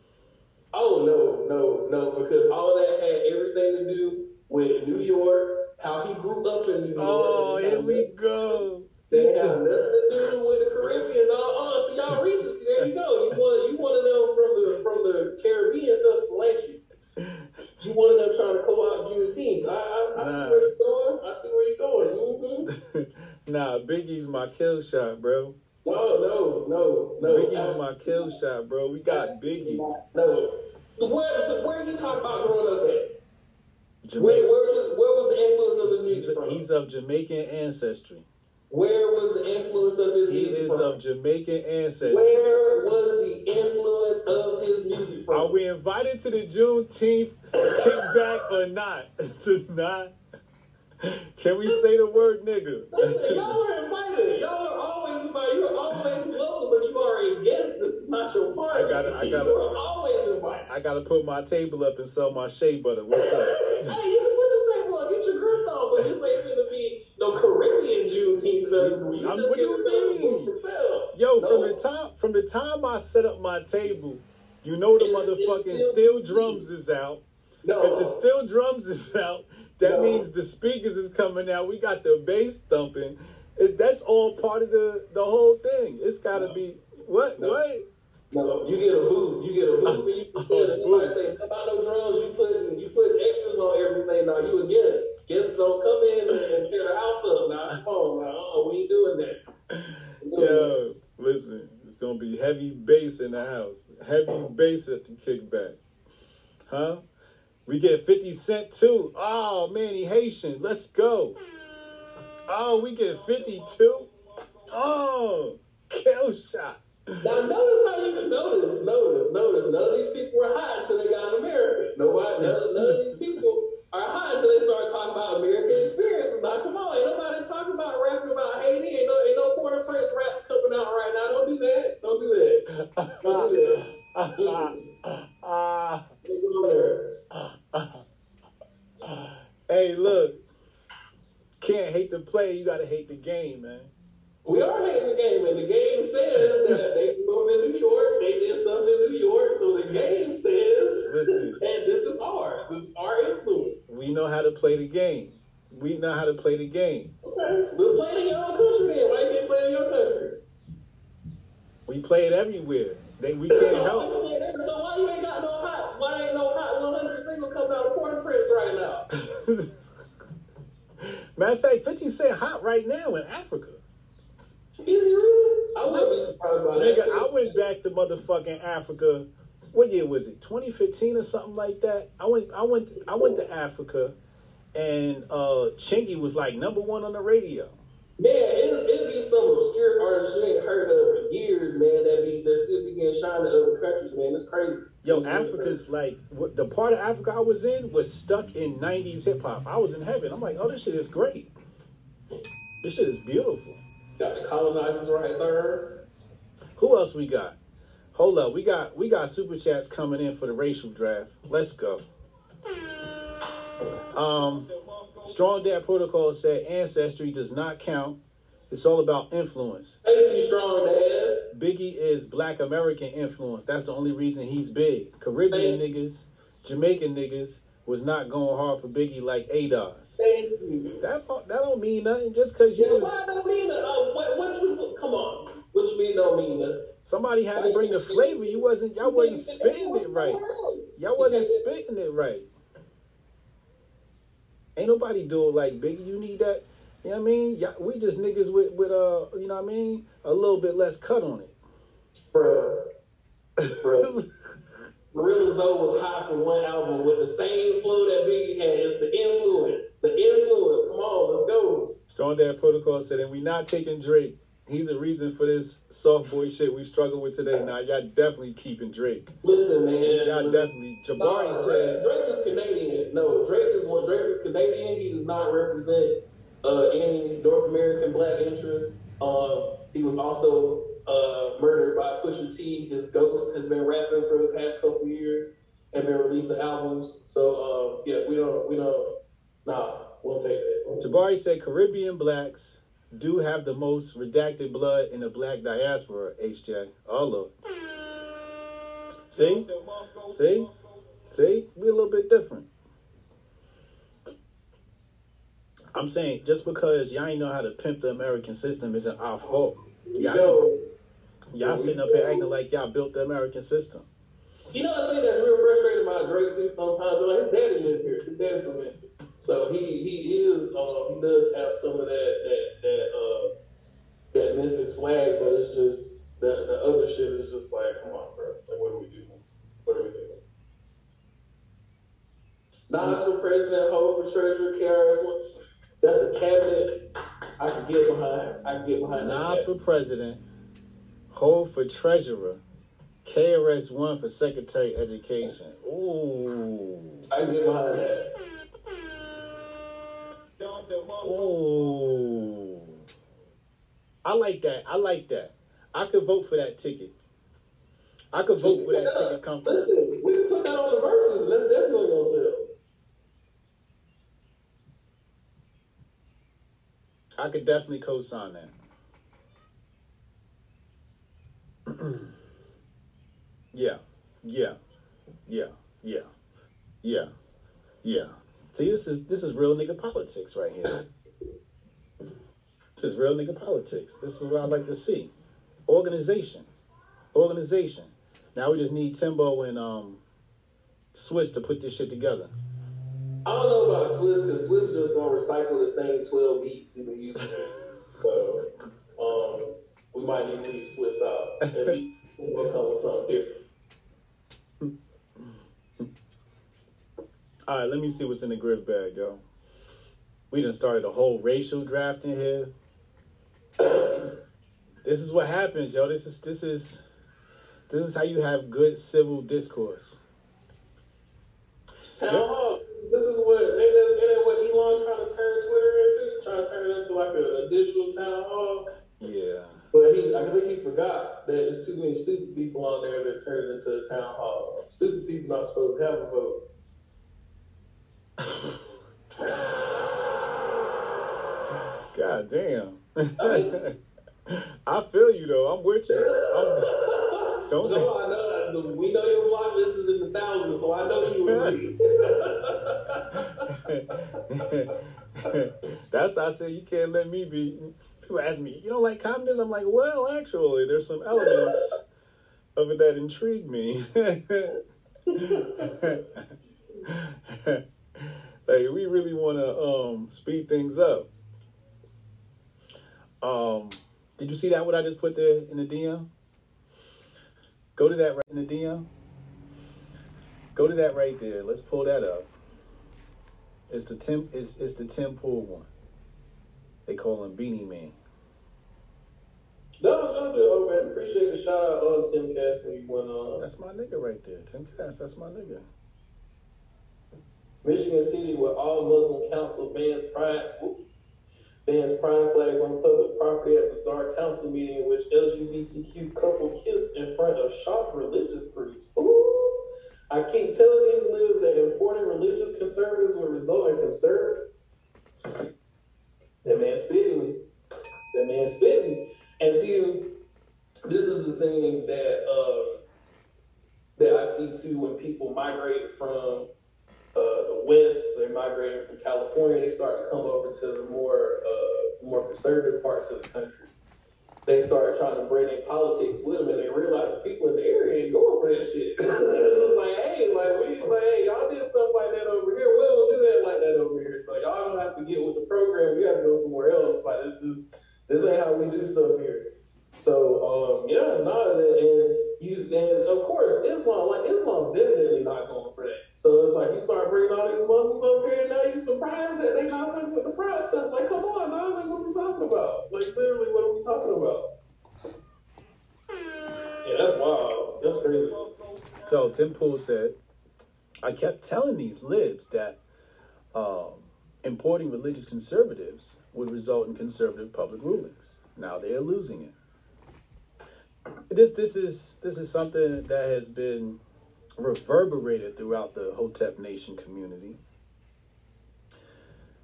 Oh no, no, no, because all that had everything to do with New York, how he grew up in New York. Oh, here we go. That have nothing to do with the Caribbean. No, oh, so y'all. See, there you go. You one, you one of them from the from the Caribbean last you. You one of them trying to co-op Juneteenth. I, I, I Nah. see where you're going. I see where you're going. Mm-hmm. nah, Biggie's my kill shot, bro. No, no, no, no. Biggie's my kill shot, bro. We got Biggie. No. Where, where you talk about growing up at? Jamaican. Where, where, was, his- where was the influence of his He's, music from? he's of Jamaican ancestry. Where was the influence of his He music is from? of Jamaican ancestry. Where was the influence of his music from? Are we invited to the Juneteenth kickback or not? to not? Can we say the word nigga? Listen, y'all are invited. Y'all are always invited. You're always welcome, but you are a guest. This is not your party. I gotta- I You gotta- are always invited. I gotta put my table up and sell my shea butter. What's up? Hey, you can put your table up, get your grip on, but this ain't gonna be no Caribbean Juneteenth festival. You I'm- just what do gonna you mean? food for sale. Yo, No. from the time from the time I set up my table, you know the It's- it's motherfucking still- steel drums is out. No. If the steel drums is out, that No. means the speakers is coming out. We got the bass thumping. It, that's all part of the the whole thing. It's got to No. be what No. what. No, you get a booth. You get a booth, and you put Oh, somebody say about no drums. You put you put extras on everything. Now you a guest. Guests don't come in and, tear the house up. Now come on, now uh, we ain't doing that. We doing that. Yo, listen, it's gonna be heavy bass in the house. Heavy bass at the kickback. Huh? We get 50 Cent too. Oh man, he Haitian. Let's go. Oh, we get 52. Oh, kill shot. Now notice how you can notice, notice, notice. None of these people were hot until they got America. Nobody, none, none of these people are hot until they start talking about American experiences. Now come on, ain't nobody talking about rapping about Haiti. Ain't no, ain't no Port-au-Prince raps coming out right now. Don't do that. Don't do that. Don't do that. Ah, Don't go there. hey, look. Can't hate the play, you gotta hate the game, man. We are hating the game, and the game says that they up in New York, they did stuff in New York, so the game says Listen. that this is ours. This is our influence. We know how to play the game. We know how to play the game. Okay, we'll play it in your own country then. Why you can't play in your country? We play it everywhere. They, we can't help. So why you ain't got no hot? Why ain't no hot 100 single coming out of Port-au-Prince right now? Matter of fact, 50 Cent hot right now in Africa. Is he really? I wouldn't be surprised by Nigga. I went back to motherfucking Africa. What year was it? 2015 or something like that. I went. I went. I went to Africa, and uh Chingy was like number one on the radio. Man, it'll, it'll be some obscure artists you ain't heard of for years, man, that be that still be getting shined in other countries, man. It's crazy. Yo, It's Africa's like what, the part of Africa I was in was stuck in '90s hip hop. I was in heaven. I'm like, oh, this shit is great. This shit is beautiful. Got the colonizers right there. Who else we got? Hold up, we got we got super chats coming in for the racial draft. Let's go. Um, Strong Dad Protocol said ancestry does not count. It's all about influence. Thank you, strong dad. Biggie is Black American influence. That's the only reason he's big. Caribbean niggas, Jamaican niggas was not going hard for Biggie like ADOS. Thank you. That that don't mean nothing. Just because you Yeah, why don't mean that? Uh, what, what you, come on. What you mean don't mean that? somebody had to bring the flavor. You wasn't y'all wasn't spitting it right. Y'all wasn't spitting it right. Ain't nobody do it like Biggie. You need that. You know what I mean? Y'all, we just niggas with with uh, you know what I mean? A little bit less cut on it. Bruh. Bruh. Gorilla Zoe was hot for one album with the same flow that Biggie had. It's the influence. The influence. Come on, let's go. Strong Dad Protocol said, and we not taking Drake. He's a reason for this soft boy shit we struggle with today. Now y'all definitely keeping Drake. Listen, man. Y'all definitely. Jabari No, Drake, said, Drake is Canadian. No, Drake is well, Drake is Canadian. He does not represent uh, any North American black interests. Um, he was also uh, murdered by Pusha T. His ghost has been rapping for the past couple years and been releasing albums. So um, yeah, we don't we don't nah, we'll take that. Jabari said Caribbean blacks do have the most redacted blood in the black diaspora. HJ, all of it. See, see, see. We a little bit different. I'm saying just because y'all ain't know how to pimp the American system isn't our fault. Y'all, y'all sitting up here acting like y'all built the American system. You know the thing that's real frustrating about Drake too sometimes like his daddy lived here. His daddy from Memphis. So he he is um he does have some of that that that uh that Memphis swag, but it's just the the other shit is just like, come on, bro. Like, what do we do? What do we do? Nas for president, Hov for treasurer, KRS One. That's a cabinet I can get behind. I can get behind Nas for president, Hov for treasurer, KRS One for secretary education. Ooh. I get behind that. Ooh. I like that. I like that. I could vote for that ticket. I could vote for that ticket company. Listen, we can put that on the Verzuz, and that's definitely gonna sell. I could definitely co-sign that. yeah, yeah, yeah, yeah, yeah, yeah. See, this is this is real nigga politics right here. This is real nigga politics. This is what I like to see. Organization, organization. Now we just need Timbo and um Swizz to put this shit together. I don't know about Swizz because Swizz just gonna recycle the same twelve beats he been using. So, um, we might need to leave Swizz out and he will come with something different. All right, let me see what's in the grift bag, yo. We done started a whole racial draft in here. this is what happens, yo. This is this is this is how you have good civil discourse. Town hall. This is what ain't that, ain't that what Elon trying to turn Twitter into? Trying to turn it into like a, a digital town hall. Yeah. But he, I think he forgot that there's too many stupid people on there that turn it into a town hall. Stupid people not supposed to have a vote. God damn. I feel you though. I'm with you. I'm, don't No, I know. We know your block list is in the thousands, so I know you agree. That's why I said you can't let me be. People ask me, you don't like communism? I'm like, well, actually, there's some elements of it that intrigue me. like, we really want to um, speed things up. Um, did you see that? What I just put there in the DM? Go to that right in the DM. Go to that right there. Let's pull that up. It's the Tim. It's, it's the Tim Pool one. They call him Beanie Man. No, shout out to oh man, appreciate the shout out on Timcast when you went on. That's my nigga right there. Tim Cass. That's my nigga. Michigan City, where all Muslim council bans pride bans pride flags on public property at bizarre council meeting in which LGBTQ couple kiss in front of shocked religious groups. Ooh. I keep telling these libs that importing religious conservatives will result in conservative. That man spitting. That man spitting. And see, this is the thing that um, that I see too when people migrate from uh, the West, they migrating from California, they start to come over to the more uh, more conservative parts of the country. They start trying to bring in politics with them, and they realize the people in the area ain't going for that shit. it's just like, hey, like we, like, hey, y'all did stuff like that over here. We don't do that like that over here. So y'all don't have to get with the program. You got to go somewhere else. Like this is this ain't how we do stuff here. So um, yeah, no, and you and of course Islam, like Islam's definitely not going. So it's like you start bringing all these Muslims over here, and now you're surprised that they not fucking with the pride stuff. Like, come on, dog, like what are we talking about? Like literally, what are we talking about? Yeah, that's wild. That's crazy. So Tim Pool said, I kept telling these libs that um, importing religious conservatives would result in conservative public rulings. Now they are losing it. This this is this is something that has been reverberated throughout the Hotep Nation community.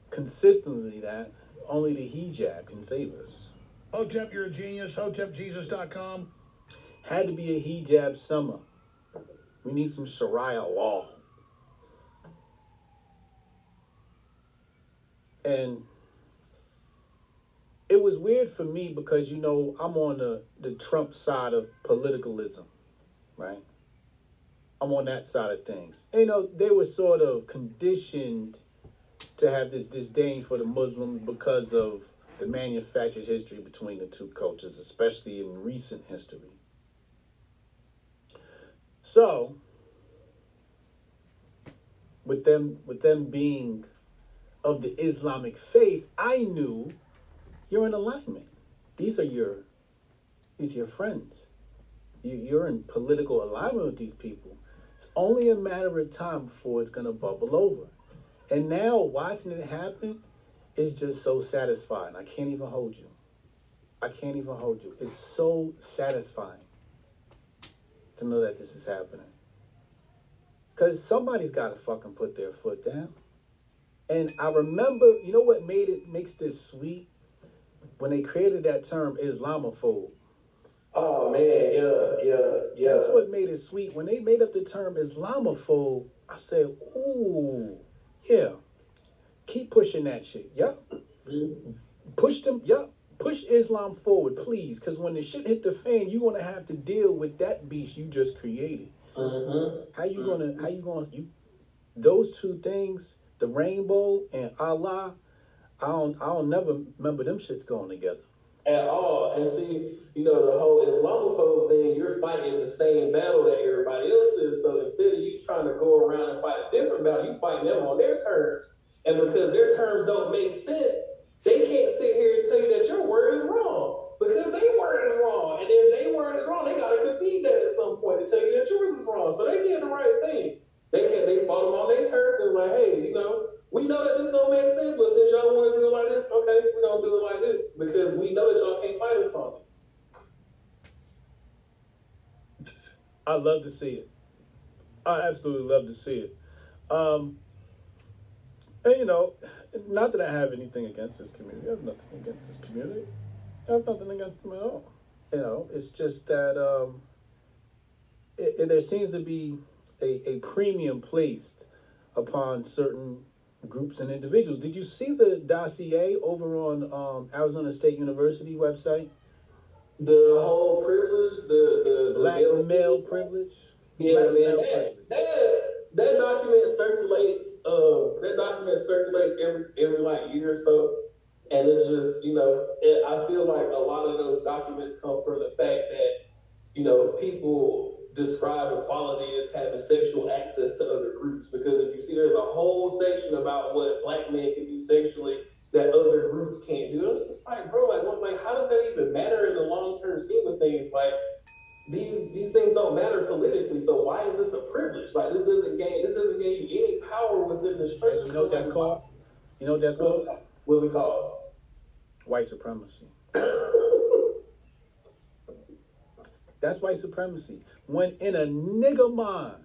Consistently, that only the hijab can save us. Hotep, you're a genius. HotepJesus.com. Had to be a hijab summer. We need some Sharia law. And it was weird for me because you know I'm on the, the Trump side of politicalism, right? I'm on that side of things. And, you know, they were sort of conditioned to have this disdain for the Muslims because of the manufactured history between the two cultures, especially in recent history. So, with them with them being of the Islamic faith, I knew you're in alignment. These are your these are your friends. You, you're in political alignment with these people. Only a matter of time before it's gonna bubble over. And now watching it happen is just so satisfying. I can't even hold you. I can't even hold you. It's so satisfying to know that this is happening. Cause somebody's gotta fucking put their foot down. And I remember, you know what made it makes this sweet? When they created that term Islamophobe. Oh man, yeah, yeah, yeah. That's what made it sweet. When they made up the term Islamophobe, I said, ooh, yeah. Keep pushing that shit. Yep. Push them, yep. Push Islam forward, please. Because when the shit hit the fan, you're gonna have to deal with that beast you just created. Mm-hmm. How you gonna how you gonna you those two things, the rainbow and Allah, I don't I don't never remember them shits going together. At all. And see, you know, the whole Islamophobe thing, you're fighting the same battle that everybody else is. So instead of you trying to go around and fight a different battle, you fighting them on their terms. And because their terms don't make sense, they can't sit here and tell you that your word is wrong. Because their word is wrong. And if their word is wrong, they gotta concede that at some point to tell you that yours is wrong. So they did the right thing. They they fought them on their turf and like, hey, you know, we know that this don't make sense, but since y'all want to do it like this, okay, we're gonna do it like this because we know that y'all can't fight us on this. I love to see it. I absolutely love to see it. Um, and you know, not that I have anything against this community. I have nothing against this community. I have nothing against them at all. You know, it's just that um, it, it, there seems to be a, a premium placed upon certain groups and individuals. Did you see the dossier over on um, Arizona State University website? The whole privilege, the the, the Black male, male privilege. yeah, Black man, that, privilege. that that document circulates. Uh, that document circulates every every like year or so, and it's just you know, it, I feel like a lot of those documents come from the fact that you know people describe equality as having sexual access to other groups because if you see there's a whole section about what black men can do sexually that other groups can't do. It's just like, bro, like what like how does that even matter in the long term scheme of things? Like these these things don't matter politically, so why is this a privilege? Like this doesn't gain this doesn't gain you any power within the structure. You know what that's called? You know what that's called? What's, what's it called? White supremacy. That's white supremacy. When in a nigga mind,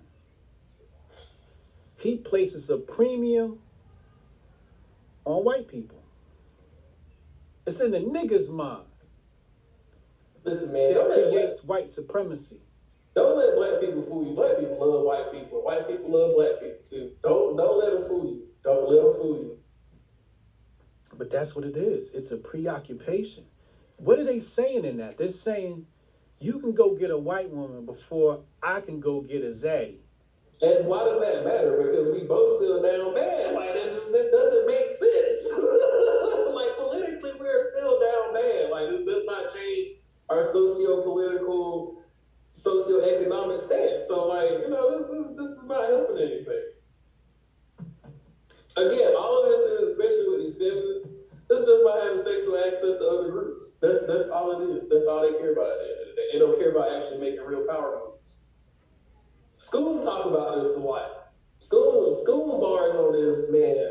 he places a premium on white people. It's in the nigga's mind. Listen, man, It don't let, creates white supremacy. don't let black people fool you. Black people love white people. White people love black people too. Don't don't let them fool you. Don't let them fool you. But that's what it is. It's a preoccupation. What are they saying in that? They're saying you can go get a white woman before I can go get a zaddy. And why does that matter? Because we both still down bad. Like that, just, that doesn't make sense. like politically, we're still down bad. Like this does not change our socio-political, socio-economic stance. So like you know, this is this is not helping anything. Again, all of this is especially with these feminists. This is just about having sexual access to other groups. That's that's all it is. That's all they care about. They don't care about actually making real power moves. School talk about this a lot. School school bars on this man.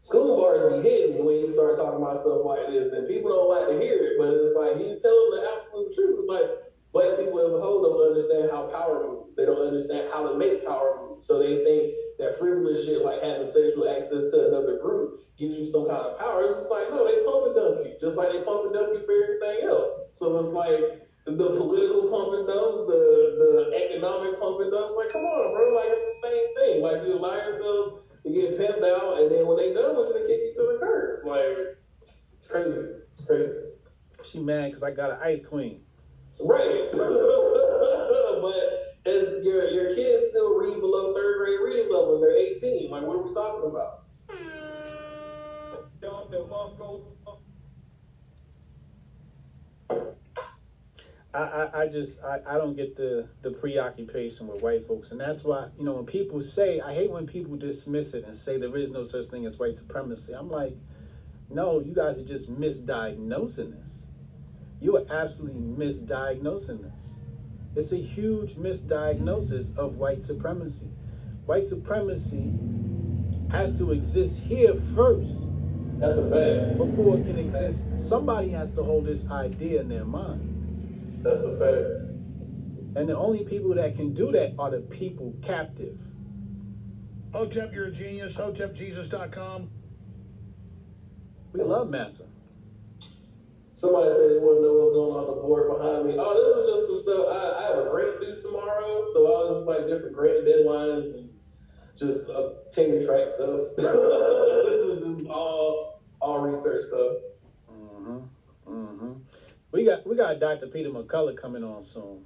School bars be hidden when you start talking about stuff like this, and people don't like to hear it. But it's like he's telling the absolute truth. It's like black people as a whole don't understand how power moves. They don't understand how to make power moves. So they think that frivolous shit like having sexual access to another group gives you some kind of power. It's just like no, they pump and dump you, just like they pump and dump you for everything else. So it's like the political pump and dumps, the the economic pump and dumps. Like, come on, bro. Like it's the same thing. Like you allow yourself to get pimped out, and then when they done with you, they kick you to the curb. Like it's crazy. It's crazy. She mad because I got an ice queen. Right. but and your your kids still read below third grade reading level and they're 18. Like, what are we talking about? Don DeMarco. I, I, I just I, I don't get the, the preoccupation with white folks. And that's why you know when people say I hate when people dismiss it and say there is no such thing as white supremacy. I'm like no you guys are just misdiagnosing this. You are absolutely misdiagnosing this. It's a huge misdiagnosis of white supremacy. White supremacy has to exist here first. That's a fact. Before it can exist, somebody has to hold this idea in their mind. That's a fact. And the only people that can do that are the people captive. Hotep, you're a genius. HotepJesus.com. We love Massa. Somebody said they want to know what's going on the board behind me. Oh, this is just some stuff. I, I have a grant due tomorrow, so I was just like different grant deadlines and just uh, tenure track stuff. this is just all all research stuff. Mm-hmm. Mm-hmm. We got we got Dr. Peter McCullough coming on soon.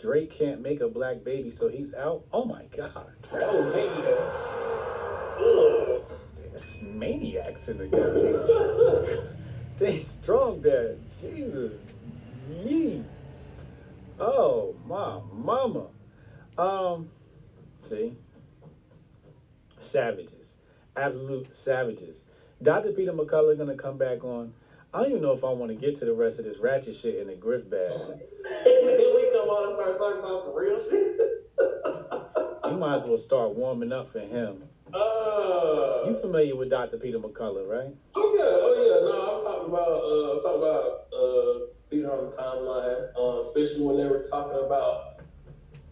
Drake can't make a black baby, so he's out. Oh my God! Oh man. There's maniacs in the game. they strong there. Jesus. Yee. Oh my mama. Um. See. Savages. Absolute savages. Dr. Peter McCullough gonna come back on. I don't even know if I want to get to the rest of this ratchet shit in the grift bag. we come on and start talking about some real shit. You might as well start warming up for him. Uh, You familiar with Dr. Peter McCullough, right? oh yeah, oh yeah. No, I'm talking about uh, I'm talking about uh, Peter on the timeline, uh, especially when they were talking about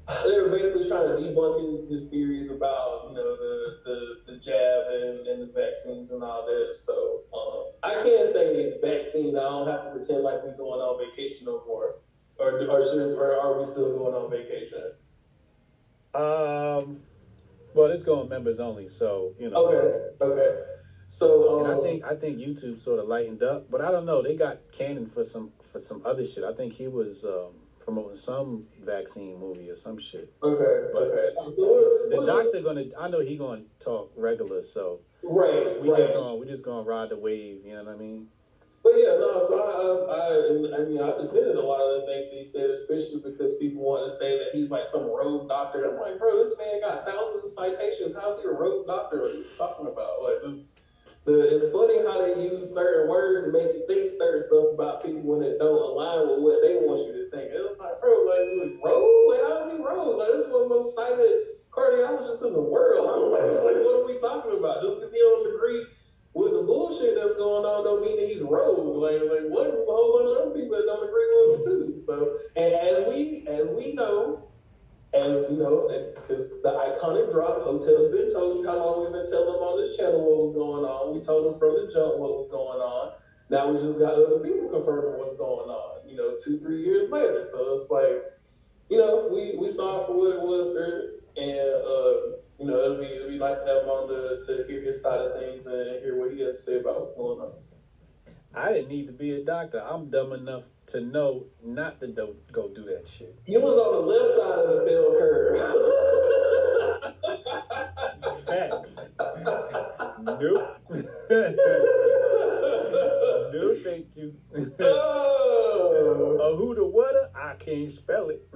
they were basically trying to debunk his, his theories about you know the the, the jab and, and the vaccines and all that. So um, I can't say vaccines. I don't have to pretend like we're going on vacation no more, or or should or are we still going on vacation? Um, well, it's going members only, so you know. Okay, okay. So um, I think I think YouTube sort of lightened up, but I don't know. They got Cannon for some for some other shit. I think he was um, promoting some vaccine movie or some shit. okay, But okay. So what, the what's doctor gonna. I know he gonna talk regular, so right, we right. just gonna we just gonna ride the wave. You know what I mean? But yeah, no. So I, I, I, I mean, I defended a lot of the things that he said, especially because people want to say that he's like some rogue doctor. I'm like, bro, this man got thousands of citations. How's he a rogue doctor? What are you talking about? Like this. The, it's funny how they use certain words to make you think certain stuff about people when it don't align with what they want you to think. It's like, bro, like, like rogue? Like, how is he rogue? Like, this is one of the most cited cardiologists in the world. I'm like, like, what are we talking about? Just because he don't agree with the bullshit that's going on don't mean that he's rogue. Like, like what? There's a whole bunch of other people that don't agree with him too. So, and as we as we know, as you know, because the iconic drop, Hotep's been told you how long we've been telling them on this channel what was going on. We told them from the jump what was going on. Now we just got other people confirming what's going on. You know, two three years later. So it's like, you know, we we saw it for what it was earlier, and uh, you know, it'll be it'll be nice to have him on to, to hear his side of things and hear what he has to say about what's going on. I didn't need to be a doctor. I'm dumb enough to know not to do, go do that shit. You was on the left side of the bell curve. Facts. nope. no, thank you. Oh. A who the what? I can't spell it.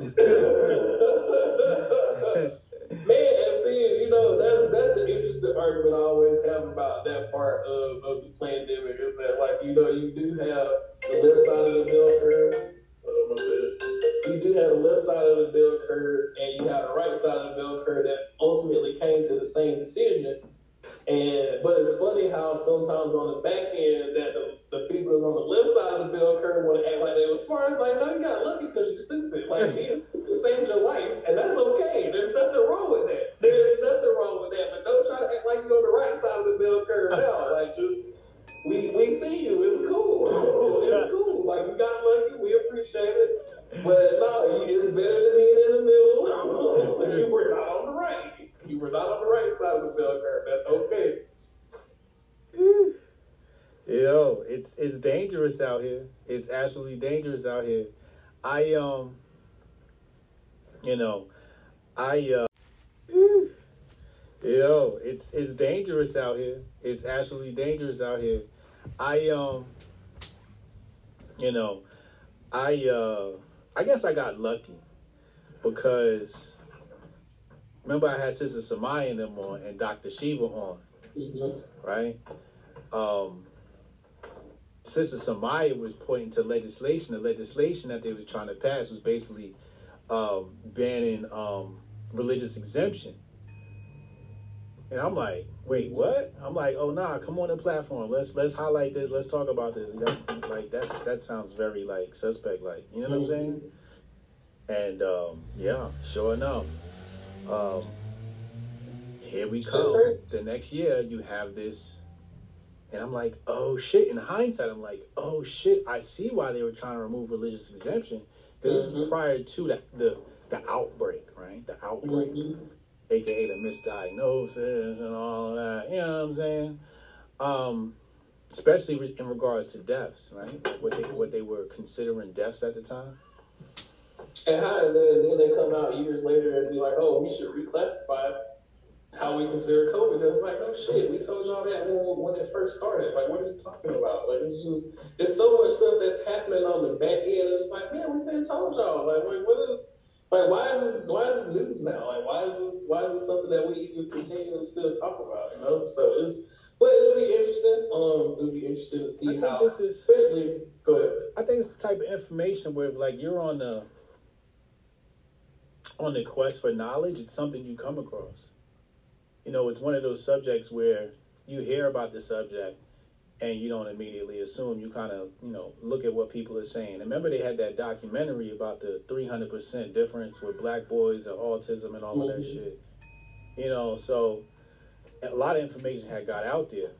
Man, and see, you know, that's that's the interesting argument I always have about that part of, of the pandemic is that, like, you know, you do have the left side of the bell curve. You do have the left side of the bell curve, and you have the right side of the bell curve that ultimately came to the same decision. And but it's funny how sometimes on the back end that the, the people that's on the left side of the bell curve want to act like they were smart. It's like, no, you got lucky because you're stupid. Like it saved your life, and that's okay. There's nothing wrong with that. There's nothing wrong with that. But don't try to act like you're on the right side of the bell curve now. Like just we we see you. It's cool. it's cool. Like you got lucky. We appreciate it. But no, it's better than being in the middle. but you were not on the right. You were not on the right side of the bell curve. That's okay. Yo, it's it's dangerous out here. It's absolutely dangerous out here. I um, you know, I uh, yo, it's it's dangerous out here. It's absolutely dangerous out here. I um, you know, I uh, I guess I got lucky because remember I had Sister Samaya and them on and Dr. Shiva on, right? Um, Sister Samaya was pointing to legislation. The legislation that they were trying to pass was basically um, banning um, religious exemption. And I'm like, wait, what? I'm like, oh nah, come on the platform. Let's let's highlight this. Let's talk about this. Like that's that sounds very like suspect, like you know what I'm saying? And um, yeah, sure enough, um, here we come. The next year, you have this, and I'm like, oh shit. In hindsight, I'm like, oh shit. I see why they were trying to remove religious exemption because this is prior to the, the the outbreak, right? The outbreak, aka the misdiagnosis and all that. You know what I'm saying? Um, especially in regards to deaths, right? Like what they what they were considering deaths at the time. And how and then, then they come out years later and be like, oh, we should reclassify how we consider COVID. It's like, oh shit, we told y'all that when, when it first started. Like, what are you talking about? Like, it's just, there's so much stuff that's happening on the back end. It's like, man, we've been told y'all. Like, wait, what is, like, why is this, why is this news now? Like, why is this, why is this something that we even continue to still talk about? You know, so it's, but it'll be interesting. Um, it'll be interesting to see how, this is, especially. Go ahead. I think it's the type of information where like you're on the on the quest for knowledge, it's something you come across. You know, it's one of those subjects where you hear about the subject and you don't immediately assume. You kind of, you know, look at what people are saying. And remember, they had that documentary about the 300% difference with black boys and autism and all of that Mhm. shit. You know, so a lot of information had got out there.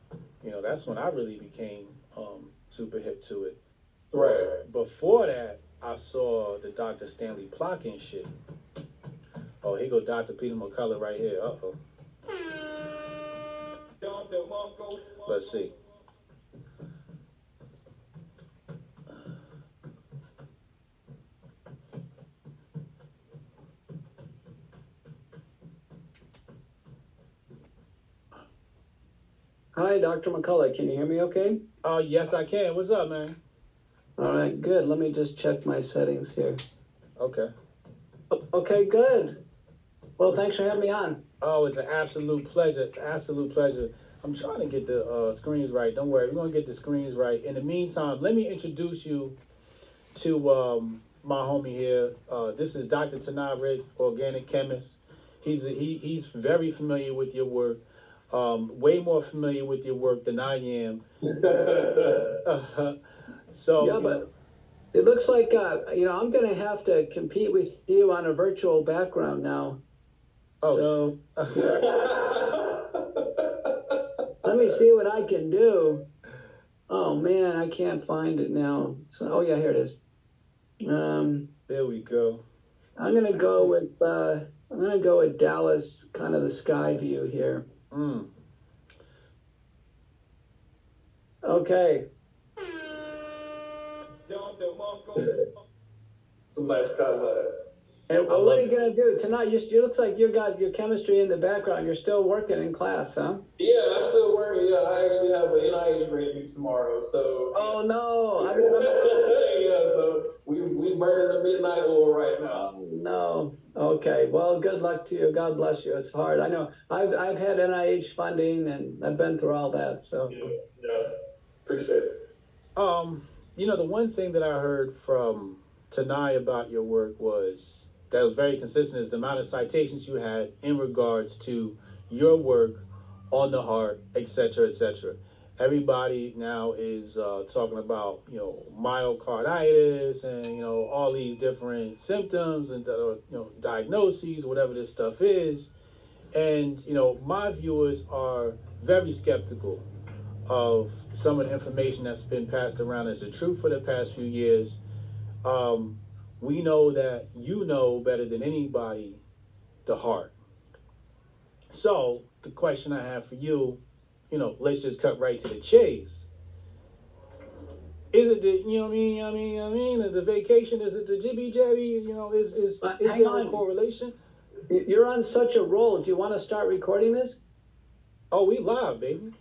You know, that's when I really became um, super hip to it. Right. Before that, I saw the Dr. Stanley Plotkin shit. Oh, here go Dr. Peter McCullough right here. Uh oh. Let's see. Hi, Dr. McCullough. Can you hear me okay? Oh, yes, I can. What's up, man? All right, good. Let me just check my settings here. Okay. O- Okay, good. Well, thanks for having me on. Oh, it's an absolute pleasure. It's an absolute pleasure. I'm trying to get the uh, screens right. Don't worry, we're gonna get the screens right. In the meantime, let me introduce you to um, my homie here. Uh, this is Dr. Tanei Ricks, organic chemist. He's a, he, he's very familiar with your work. Um, way more familiar with your work than I am. so yeah, you know, but it looks like uh, you know I'm going to have to compete with you on a virtual background now. Oh. So let me see what I can do. Oh man, I can't find it now. So oh yeah, here it is. Um, there we go. I'm gonna go with uh, I'm gonna go with Dallas, kind of the sky view here. Mm. Okay. It's a nice comment. And well, what are you gonna do tonight? You, you looks like you got your chemistry in the background. You're still working in class, huh? Yeah, I'm still working. Yeah, I actually have an NIH grade due tomorrow. So. Oh no! I yeah, so we we burning the midnight oil right now. No. Okay. Well, good luck to you. God bless you. It's hard. I know. I've I've had NIH funding and I've been through all that. So. Yeah. Yeah. Appreciate it. Um, you know, the one thing that I heard from Tanei about your work was that was very consistent is the amount of citations you had in regards to your work on the heart, etc., etc. Everybody now is uh, talking about you know myocarditis and you know all these different symptoms and uh, you know diagnoses, whatever this stuff is, and you know my viewers are very skeptical of some of the information that's been passed around as the truth for the past few years. Um, we know that you know better than anybody the heart. So the question I have for you, you know, let's just cut right to the chase. Is it the you know what I mean? You know what I mean? You know what I mean? Is the vacation? Is it the jibby jabby? You know, is is, is there on. a correlation? You're on such a roll. Do you want to start recording this? Oh, we live, baby.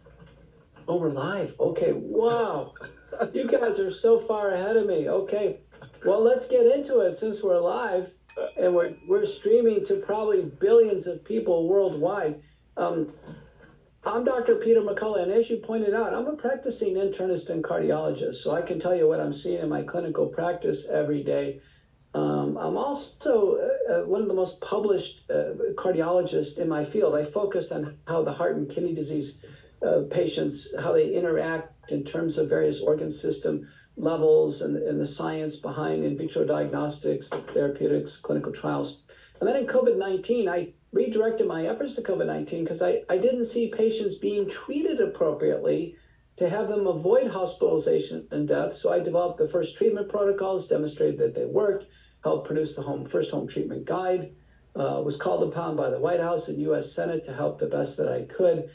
Oh, we're live. Okay. Wow. you guys are so far ahead of me. Okay. Well, let's get into it since we're live and we're, we're streaming to probably billions of people worldwide. Um, I'm Dr. Peter McCullough, and as you pointed out, I'm a practicing internist and cardiologist, so I can tell you what I'm seeing in my clinical practice every day. Um, I'm also uh, uh, one of the most published uh, cardiologists in my field. I focus on how the heart and kidney disease uh, patients, how they interact in terms of various organ system levels and, and the science behind in vitro diagnostics, therapeutics, clinical trials. And then in COVID 19, I redirected my efforts to COVID 19 because I, I didn't see patients being treated appropriately to have them avoid hospitalization and death. So I developed the first treatment protocols, demonstrated that they worked, helped produce the home first home treatment guide, uh, was called upon by the White House and U.S. Senate to help the best that I could.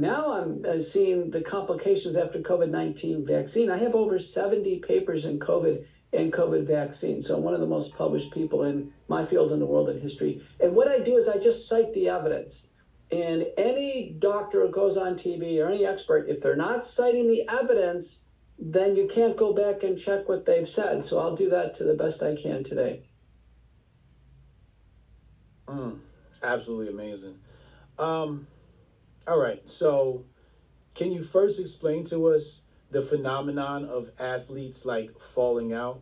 Now I'm uh, seeing the complications after COVID 19 vaccine. I have over 70 papers in COVID and COVID vaccine. So I'm one of the most published people in my field in the world in history. And what I do is I just cite the evidence. And any doctor who goes on TV or any expert, if they're not citing the evidence, then you can't go back and check what they've said. So I'll do that to the best I can today. Mm, absolutely amazing. Um, all right, so can you first explain to us the phenomenon of athletes like falling out?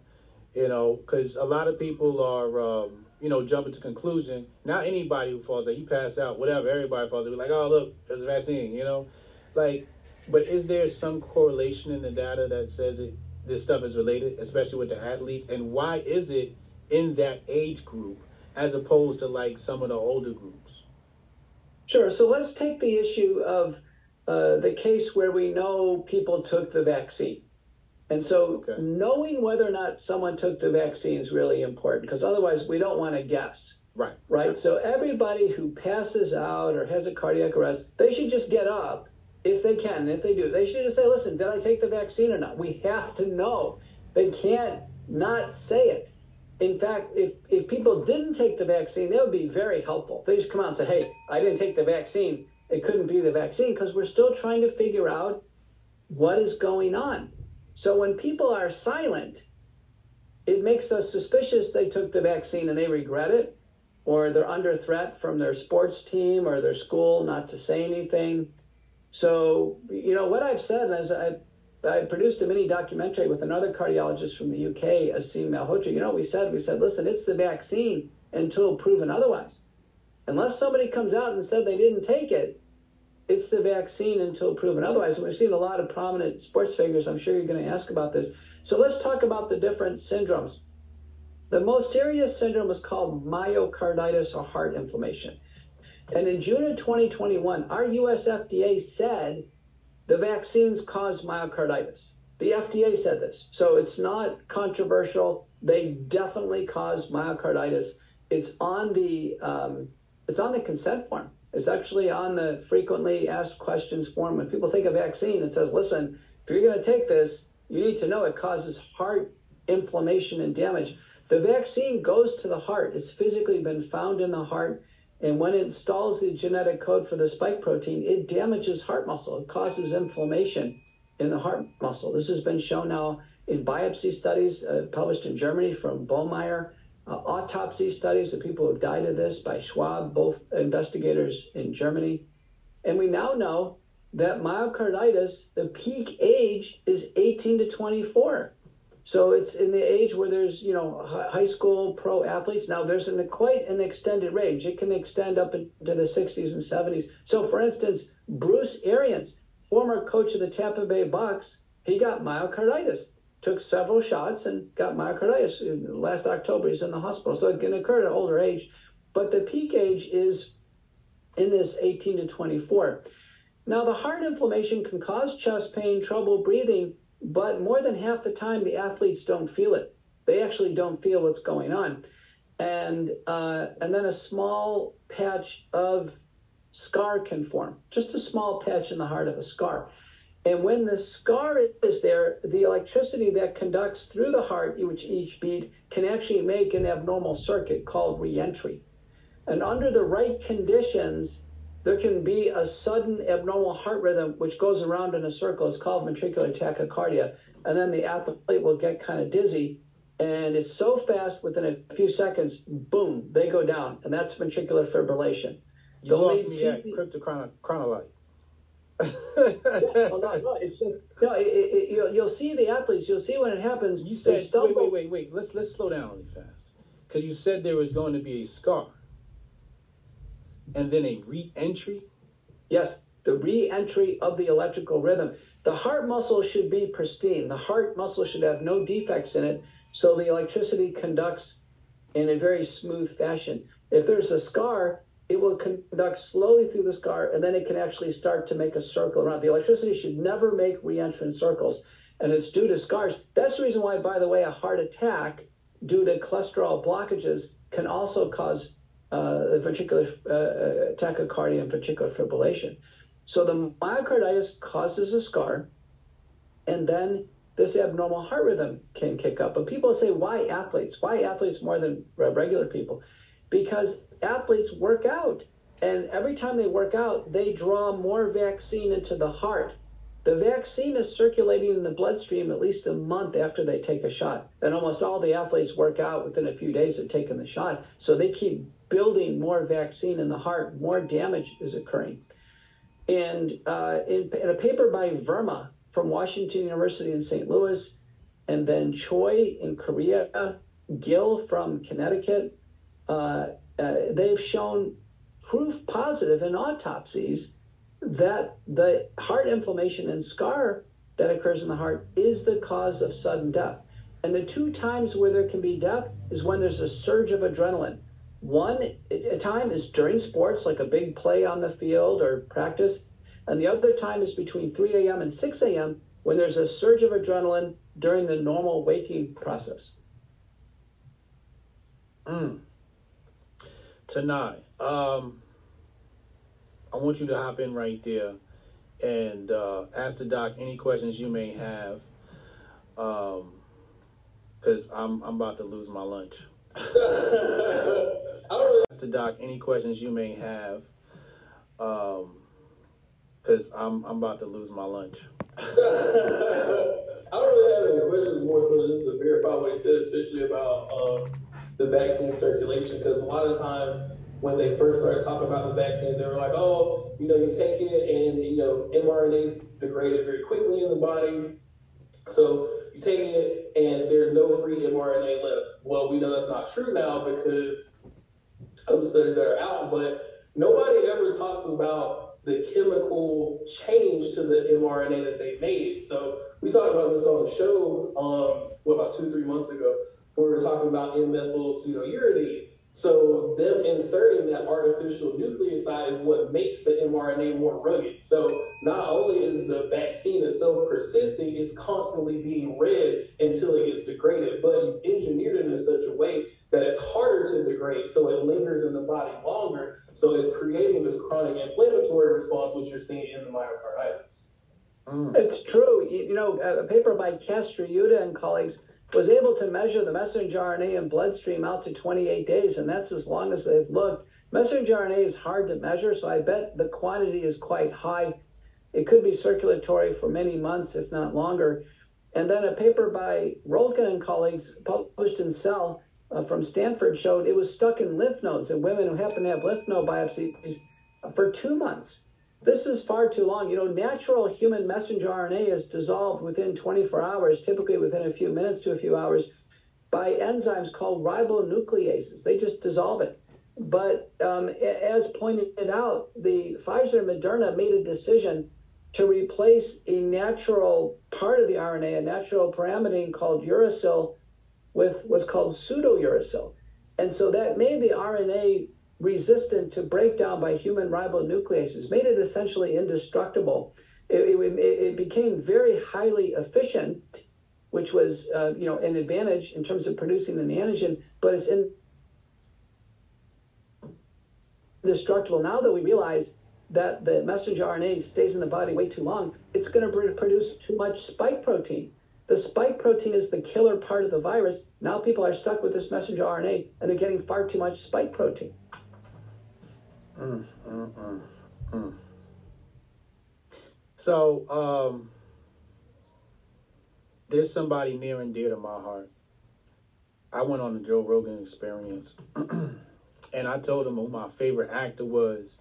You know, because a lot of people are, um, you know, jumping to conclusion. Not anybody who falls out, you pass out, whatever. Everybody falls out. Like, oh look, there's a vaccine. You know, like, but is there some correlation in the data that says it? This stuff is related, especially with the athletes, and why is it in that age group as opposed to like some of the older groups? Sure. So let's take the issue of uh, the case where we know people took the vaccine. And so okay. knowing whether or not someone took the vaccine is really important because otherwise we don't want to guess. Right. Right. So everybody who passes out or has a cardiac arrest, they should just get up if they can. If they do, they should just say, listen, did I take the vaccine or not? We have to know. They can't not say it in fact, if, if people didn't take the vaccine, that would be very helpful. They just come out and say, hey, I didn't take the vaccine. It couldn't be the vaccine because we're still trying to figure out what is going on. So when people are silent, it makes us suspicious they took the vaccine and they regret it, or they're under threat from their sports team or their school not to say anything. So, you know, what I've said is I I produced a mini documentary with another cardiologist from the UK, Asim Malhotra. You know, we said, we said, listen, it's the vaccine until proven otherwise. Unless somebody comes out and said they didn't take it, it's the vaccine until proven otherwise. And we've seen a lot of prominent sports figures. I'm sure you're going to ask about this. So let's talk about the different syndromes. The most serious syndrome is called myocarditis or heart inflammation. And in June of 2021, our US FDA said the vaccines cause myocarditis. The FDA said this. So it's not controversial. They definitely cause myocarditis. It's on the um, it's on the consent form. It's actually on the frequently asked questions form. When people think of vaccine, it says, listen, if you're going to take this, you need to know it causes heart inflammation and damage. The vaccine goes to the heart. It's physically been found in the heart. And when it installs the genetic code for the spike protein, it damages heart muscle. It causes inflammation in the heart muscle. This has been shown now in biopsy studies uh, published in Germany from Baumeier, uh, autopsy studies of people who have died of this by Schwab, both investigators in Germany. And we now know that myocarditis, the peak age is 18 to 24. So it's in the age where there's, you know, high school pro athletes. Now there's an, quite an extended range. It can extend up into the 60s and 70s. So for instance, Bruce Arians, former coach of the Tampa Bay Bucks, he got myocarditis. Took several shots and got myocarditis. Last October, he's in the hospital. So it can occur at an older age. But the peak age is in this 18 to 24. Now, the heart inflammation can cause chest pain, trouble breathing, but more than half the time, the athletes don't feel it. They actually don't feel what's going on. And, uh, and then a small patch of scar can form, just a small patch in the heart of a scar. And when the scar is there, the electricity that conducts through the heart, which each beat, can actually make an abnormal circuit called reentry. And under the right conditions, there can be a sudden abnormal heart rhythm which goes around in a circle. It's called ventricular tachycardia. And then the athlete will get kind of dizzy. and it's so fast within a few seconds, boom, they go down, and that's ventricular fibrillation. You The lost me at cryptochronolite. yeah, well, no, no, it's just no. It, it, it, you'll, you'll see the athletes. You'll see when it happens. You said wait, wait, wait, wait. Let's let's slow down really fast, because you said there was going to be a scar, and then a re-entry. Yes, the re-entry of the electrical rhythm. The heart muscle should be pristine. The heart muscle should have no defects in it, so the electricity conducts in a very smooth fashion. If there's a scar, it will conduct slowly through the scar, and then it can actually start to make a circle around. The electricity should never make re-entrant circles, and it's due to scars. That's the reason why, by the way, a heart attack due to cholesterol blockages can also cause uh, ventricular uh, tachycardia and ventricular fibrillation. So the myocarditis causes a scar, and then this abnormal heart rhythm can kick up. But people say, why athletes? Why athletes more than regular people? Because athletes work out, and every time they work out, they draw more vaccine into the heart. The vaccine is circulating in the bloodstream at least a month after they take a shot. And almost all the athletes work out within a few days of taking the shot. So they keep building more vaccine in the heart, more damage is occurring. And uh, in, in, a paper by Verma from Washington University in St. Louis, and then Choi in Korea, Gill from Connecticut, uh, uh, they've shown proof positive in autopsies that the heart inflammation and scar that occurs in the heart is the cause of sudden death. And the two times where there can be death is when there's a surge of adrenaline. One a time is during sports, like a big play on the field or practice, and the other time is between 3 a.m. and 6 a.m. when there's a surge of adrenaline during the normal waking process. Mm. Tonight, um, I want you to hop in right there and uh, ask the doc any questions you may have, because um, I'm I'm about to lose my lunch. ask the doc any questions you may have, because um, I'm I'm about to lose my lunch. I don't really have any questions. More so just to verify what he said, especially about um, the vaccine circulation, because a lot of times when they first started talking about the vaccines, they were like, oh, you know, you take it and, you know, mRNA degraded very quickly in the body. So you take it and there's no free mRNA left. Well, we know that's not true now because of the studies that are out, but nobody ever talks about the chemical change to the mRNA that they made. So we talked about this on the show, um, what, about two, three months ago, where we were talking about N-methyl. So them inserting that artificial nucleoside is what makes the mRNA more rugged. So not only is the vaccine itself persisting, it's constantly being read until it gets degraded. But you engineered it in such a way that it's harder to degrade, so it lingers in the body longer. So it's creating this chronic inflammatory response, which you're seeing in the myocarditis. Mm. It's true. You, know, a paper by Castruita and colleagues was able to measure the messenger RNA in bloodstream out to 28 days, and that's as long as they've looked. Messenger RNA is hard to measure, so I bet the quantity is quite high. It could be circulatory for many months, if not longer. And then a paper by Roltgen and colleagues published in Cell uh, from Stanford showed it was stuck in lymph nodes in women who happen to have lymph node biopsies for two months. This is far too long. You know, natural human messenger RNA is dissolved within 24 hours, typically within a few minutes to a few hours, by enzymes called ribonucleases. They just dissolve it. But um, as pointed out, the Pfizer and Moderna made a decision to replace a natural part of the RNA, a natural pyrimidine called uracil, with what's called pseudouracil. And so that made the RNA resistant to breakdown by human ribonucleases, made it essentially indestructible. It, it, it became very highly efficient, which was uh, you know an advantage in terms of producing an antigen, but it's indestructible. Now that we realize that the messenger RNA stays in the body way too long, it's going to produce too much spike protein. The spike protein is the killer part of the virus. Now people are stuck with this messenger RNA and they're getting far too much spike protein. Mm, mm, mm. So, um, there's somebody near and dear to my heart I went on the Joe Rogan experience and I told him who my favorite actor was.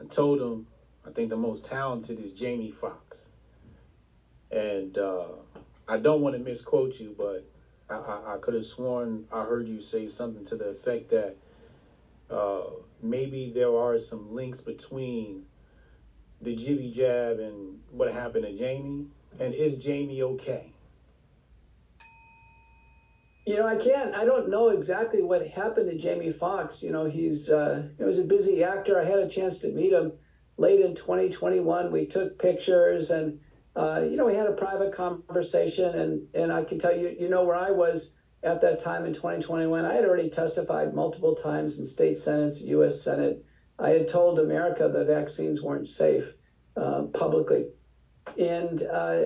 I told him I think the most talented is Jamie Foxx. And uh, I don't want to misquote you, but I, I, I could have sworn I heard you say something to the effect that uh, maybe there are some links between the jibby jab and what happened to Jamie. And is Jamie okay? You know, I can't. I don't know exactly what happened to Jamie Foxx. You know, he's uh, he was a busy actor. I had a chance to meet him late in 2021. We took pictures, and uh, you know, we had a private conversation. And and I can tell you, you know, where I was at that time in 2021, I had already testified multiple times in state senates, U.S. Senate. I had told America the vaccines weren't safe uh, publicly. And uh,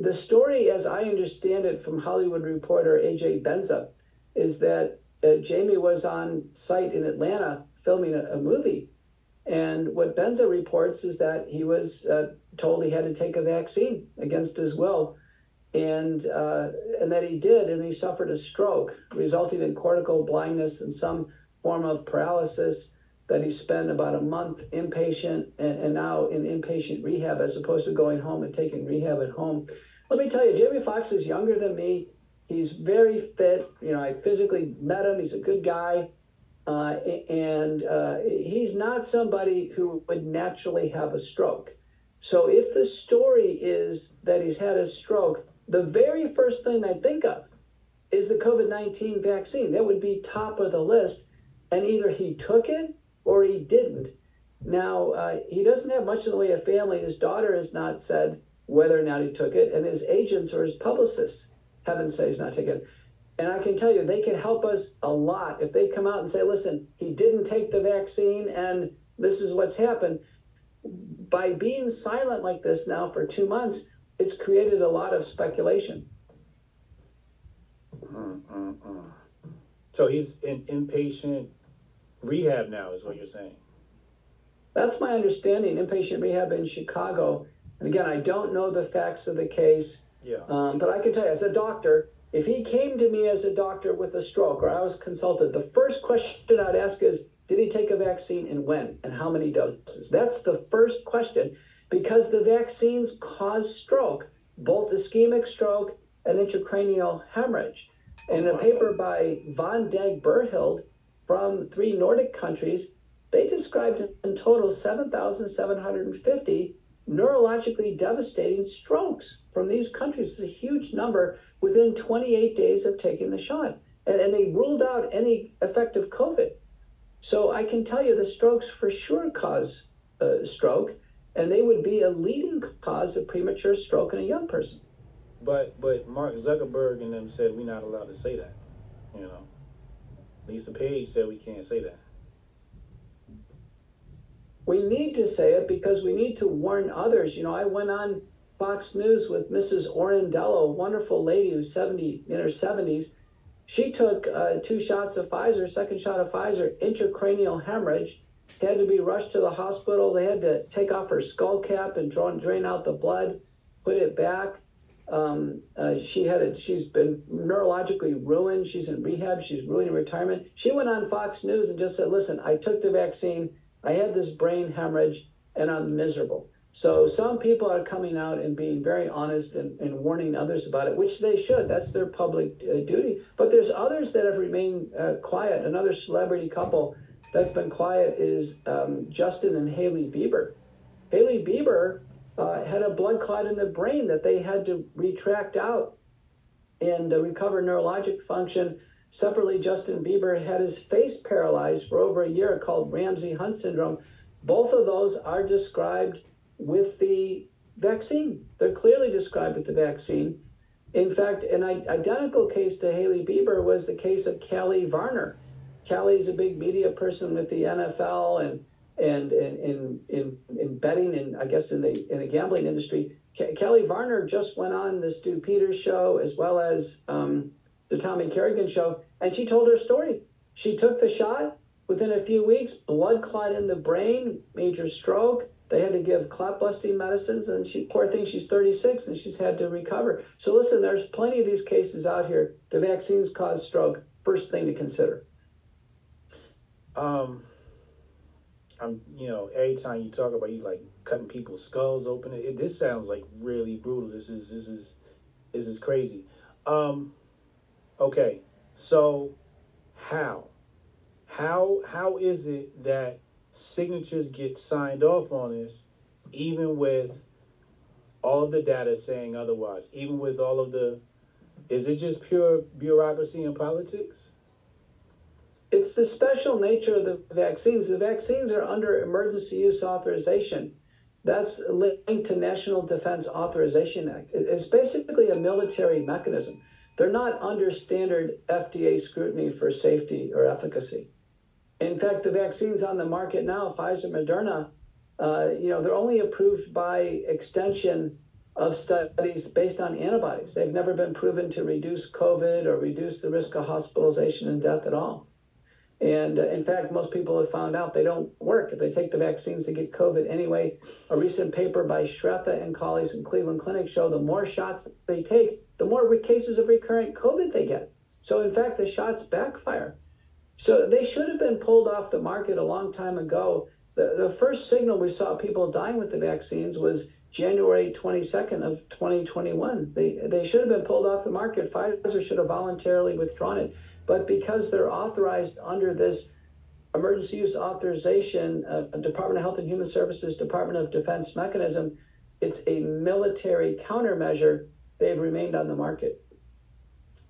the story, as I understand it from Hollywood reporter AJ Benza, is that uh, Jamie was on site in Atlanta filming a, a, movie. And what Benza reports is that he was uh, told he had to take a vaccine against his will, and uh, and that he did, and he suffered a stroke, resulting in cortical blindness and some form of paralysis that he spent about a month inpatient and, and now in inpatient rehab as opposed to going home and taking rehab at home. Let me tell you, Jamie Foxx is younger than me. He's very fit. You know, I physically met him. He's a good guy. Uh, and uh, he's not somebody who would naturally have a stroke. So if the story is that he's had a stroke, the very first thing I think of is the COVID 19 vaccine. That would be top of the list. And either he took it or he didn't. Now, uh, he doesn't have much in the way of family. His daughter has not said whether or not he took it, and his agents or his publicists haven't said he's not taken it. And I can tell you, they can help us a lot if they come out and say, listen, he didn't take the vaccine, and this is what's happened. By being silent like this now for two months, it's created a lot of speculation. Mm, mm, mm. So he's in inpatient rehab now, is what you're saying. That's my understanding. Inpatient rehab in Chicago. And again, I don't know the facts of the case. Yeah. Um, but I can tell you, as a doctor, if he came to me as a doctor with a stroke or I was consulted, the first question I'd ask is, did he take a vaccine and when and how many doses? That's the first question because the vaccines cause stroke, both ischemic stroke and intracranial hemorrhage. In a paper by Van Dag Berghild, from three Nordic countries, they described in total 7,750 neurologically devastating strokes from these countries. It's a huge number within 28 days of taking the shot. And, and they ruled out any effective COVID. So I can tell you the strokes for sure cause a stroke, and they would be a leading cause of premature stroke in a young person. But but Mark Zuckerberg and them said we're not allowed to say that, you know. Lisa Page said we can't say that. We need to say it because we need to warn others. You know, I went on Fox News with Mrs. Orandello, a wonderful lady who's 70 in her 70s. She took uh, two shots of Pfizer, second shot of Pfizer, intracranial hemorrhage, had to be rushed to the hospital. They had to take off her skull cap and draw, drain out the blood, put it back. Um, uh, she had a, she's been neurologically ruined. She's in rehab. She's ruining retirement. She went on Fox News and just said, "Listen, I took the vaccine. I had this brain hemorrhage, and I'm miserable." So some people are coming out and being very honest and, and warning others about it, which they should. That's their public uh, duty. But there's others that have remained uh, quiet. Another celebrity couple that's been quiet is um, Justin and Hailey Bieber. Hailey Bieber uh, had a blood clot in the brain that they had to retract out and uh, recover neurologic function. Separately, Justin Bieber had his face paralyzed for over a year called Ramsay Hunt syndrome. Both of those are described with the vaccine. They're clearly described with the vaccine. In fact, an identical case to Hailey Bieber was the case of Callie Varner. Callie's a big media person with the NFL and and in in in betting and I guess in the in the gambling industry. Kelly Varner just went on the Stu Peters show as well as um, the Tommy Kerrigan show, and she told her story. She took the shot within a few weeks, blood clot in the brain, major stroke, They had to give clot busting medicines, and she, poor thing, she's 36 and she's had to recover. So listen, there's plenty of these cases out here. The vaccines cause stroke. First thing to consider. Um, I'm, you know, every time you talk about you like cutting people's skulls open, it, this sounds like really brutal. This is this is this is crazy. Um, okay, so how, how how is it that signatures get signed off on this, even with all of the data saying otherwise, even with all of the, is it just pure bureaucracy and politics? It's the special nature of the vaccines. The vaccines are under emergency use authorization. That's linked to National Defense Authorization Act. It's basically a military mechanism. They're not under standard FDA scrutiny for safety or efficacy. In fact, the vaccines on the market now, Pfizer, Moderna, uh, you know, they're only approved by extension of studies based on antibodies. They've never been proven to reduce COVID or reduce the risk of hospitalization and death at all. And uh, in fact, most people have found out they don't work. If they take the vaccines, they get COVID anyway. A recent paper by Shrestha and colleagues in Cleveland Clinic show the more shots they take, the more cases of recurrent COVID they get. So in fact, the shots backfire. So they should have been pulled off the market a long time ago. The, the first signal we saw people dying with the vaccines was January 22nd of 2021. They, they should have been pulled off the market. Pfizer should have voluntarily withdrawn it. But because they're authorized under this emergency use authorization, uh, Department of Health and Human Services, Department of Defense mechanism, it's a military countermeasure. They've remained on the market.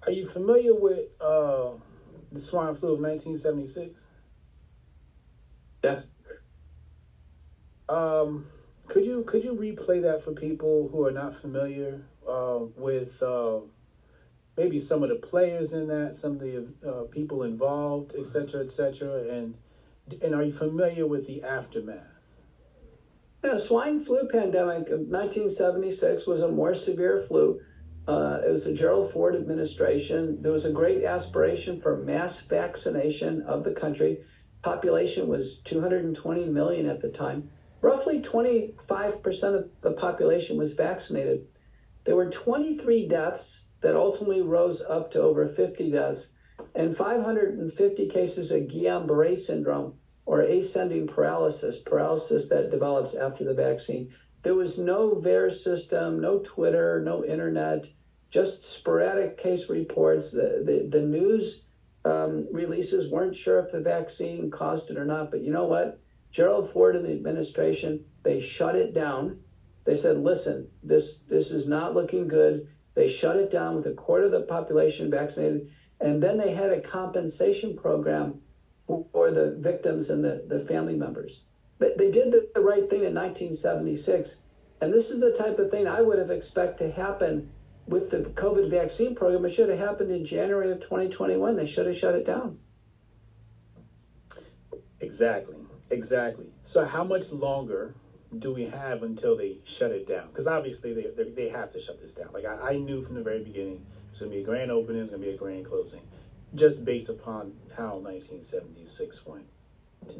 Are you familiar with uh, the swine flu of 1976? Yes. Um, could you could you replay that for people who are not familiar uh, with uh, maybe some of the players in that, some of the uh, people involved, et cetera, et cetera, and and are you familiar with the aftermath? Yeah, swine flu pandemic of 1976 was a more severe flu. Uh, it was the Gerald Ford administration. There was a great aspiration for mass vaccination of the country. Population was 220 million at the time. Roughly 25% of the population was vaccinated. There were 23 deaths that ultimately rose up to over 50 deaths and 550 cases of Guillain-Barré syndrome or ascending paralysis, paralysis that develops after the vaccine. There was no VAERS system, no Twitter, no internet just sporadic case reports. The, the, the news um, releases weren't sure if the vaccine caused it or not. But you know what? Gerald Ford and the administration, they shut it down. They said, listen, this, this is not looking good. They shut it down with a quarter of the population vaccinated. And then they had a compensation program for the victims and the, the family members. They, they did the, the right thing in 1976. And this is the type of thing I would have expected to happen with the COVID vaccine program, it should have happened in January of 2021. They should have shut it down. Exactly. Exactly. So, how much longer do we have until they shut it down? Because obviously, they, they, they, have to shut this down. Like, I, I knew from the very beginning it's to be a grand opening, it's to be a grand closing, just based upon how 1976 went.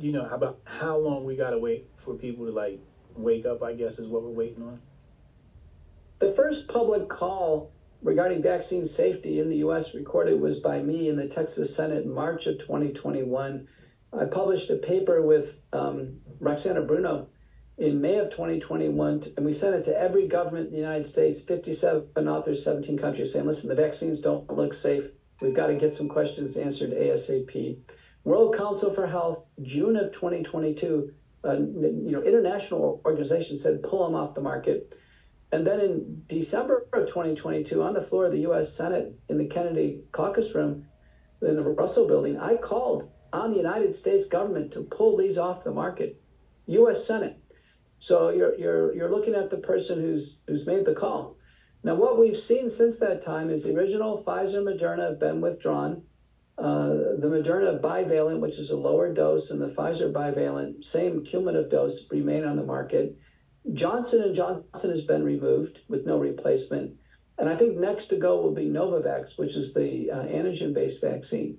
Do you know, how about how long we got to wait for people to, like, wake up, I guess, is what we're waiting on? The first public call regarding vaccine safety in the U.S. recorded was by me in the Texas Senate in March of 2021. I published a paper with um, Roxana Bruno in May of 2021, and we sent it to every government in the United States, 57 authors, 17 countries, saying, listen, the vaccines don't look safe. We've got to get some questions answered ASAP. World Council for Health, June of 2022, uh, you know, international organization said pull them off the market. And then in December of 2022, on the floor of the U.S. Senate in the Kennedy caucus room in the Russell building, I called on the United States government to pull these off the market. U.S. Senate. So you're, you're, you're looking at the person who's, who's made the call. Now, what we've seen since that time is the original Pfizer Moderna have been withdrawn. Uh, the Moderna bivalent, which is a lower dose, and the Pfizer bivalent, same cumulative dose, remain on the market. Johnson and Johnson has been removed with no replacement. And I think next to go will be Novavax, which is the uh, antigen-based vaccine.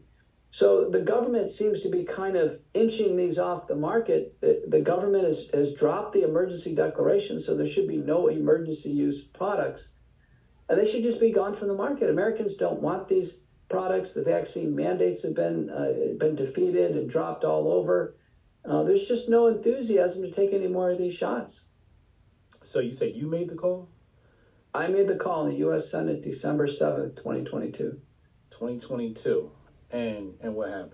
So the government seems to be kind of inching these off the market. The, the government has, has dropped the emergency declaration, so there should be no emergency use products. And they should just be gone from the market. Americans don't want these products. The vaccine mandates have been uh, been defeated and dropped all over. Uh, there's just no enthusiasm to take any more of these shots. So you say you made the call? I made the call in the U.S. Senate December 7th, 2022. 2022. And and what happened?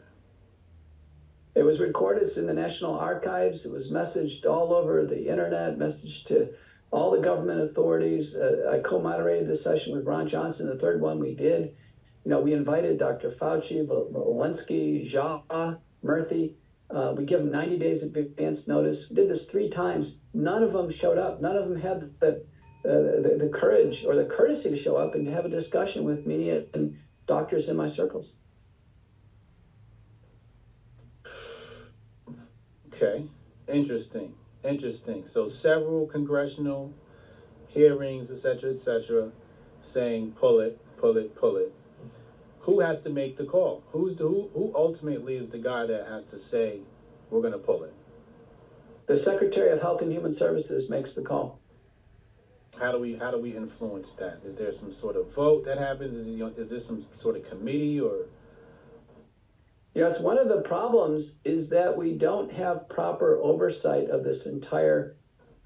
It was recorded in the National Archives. It was messaged all over the internet, messaged to all the government authorities. Uh, I co-moderated the session with Ron Johnson, the third one we did. You know, we invited Dr. Fauci, Walensky, Jha, Murthy. Uh, we give them 90 days of advance notice. We did this three times. None of them showed up. None of them had the, uh, the, the courage or the courtesy to show up and have a discussion with me and doctors in my circles. Okay, interesting, interesting. So several congressional hearings, etc., etc., saying pull it, pull it, pull it. Who has to make the call? Who's the, who? Who ultimately is the guy that has to say we're going to pull it? The Secretary of Health and Human Services makes the call. How do we how do we influence that? Is there some sort of vote that happens? Is is this some sort of committee or? You know, it's one of the problems is that we don't have proper oversight of this entire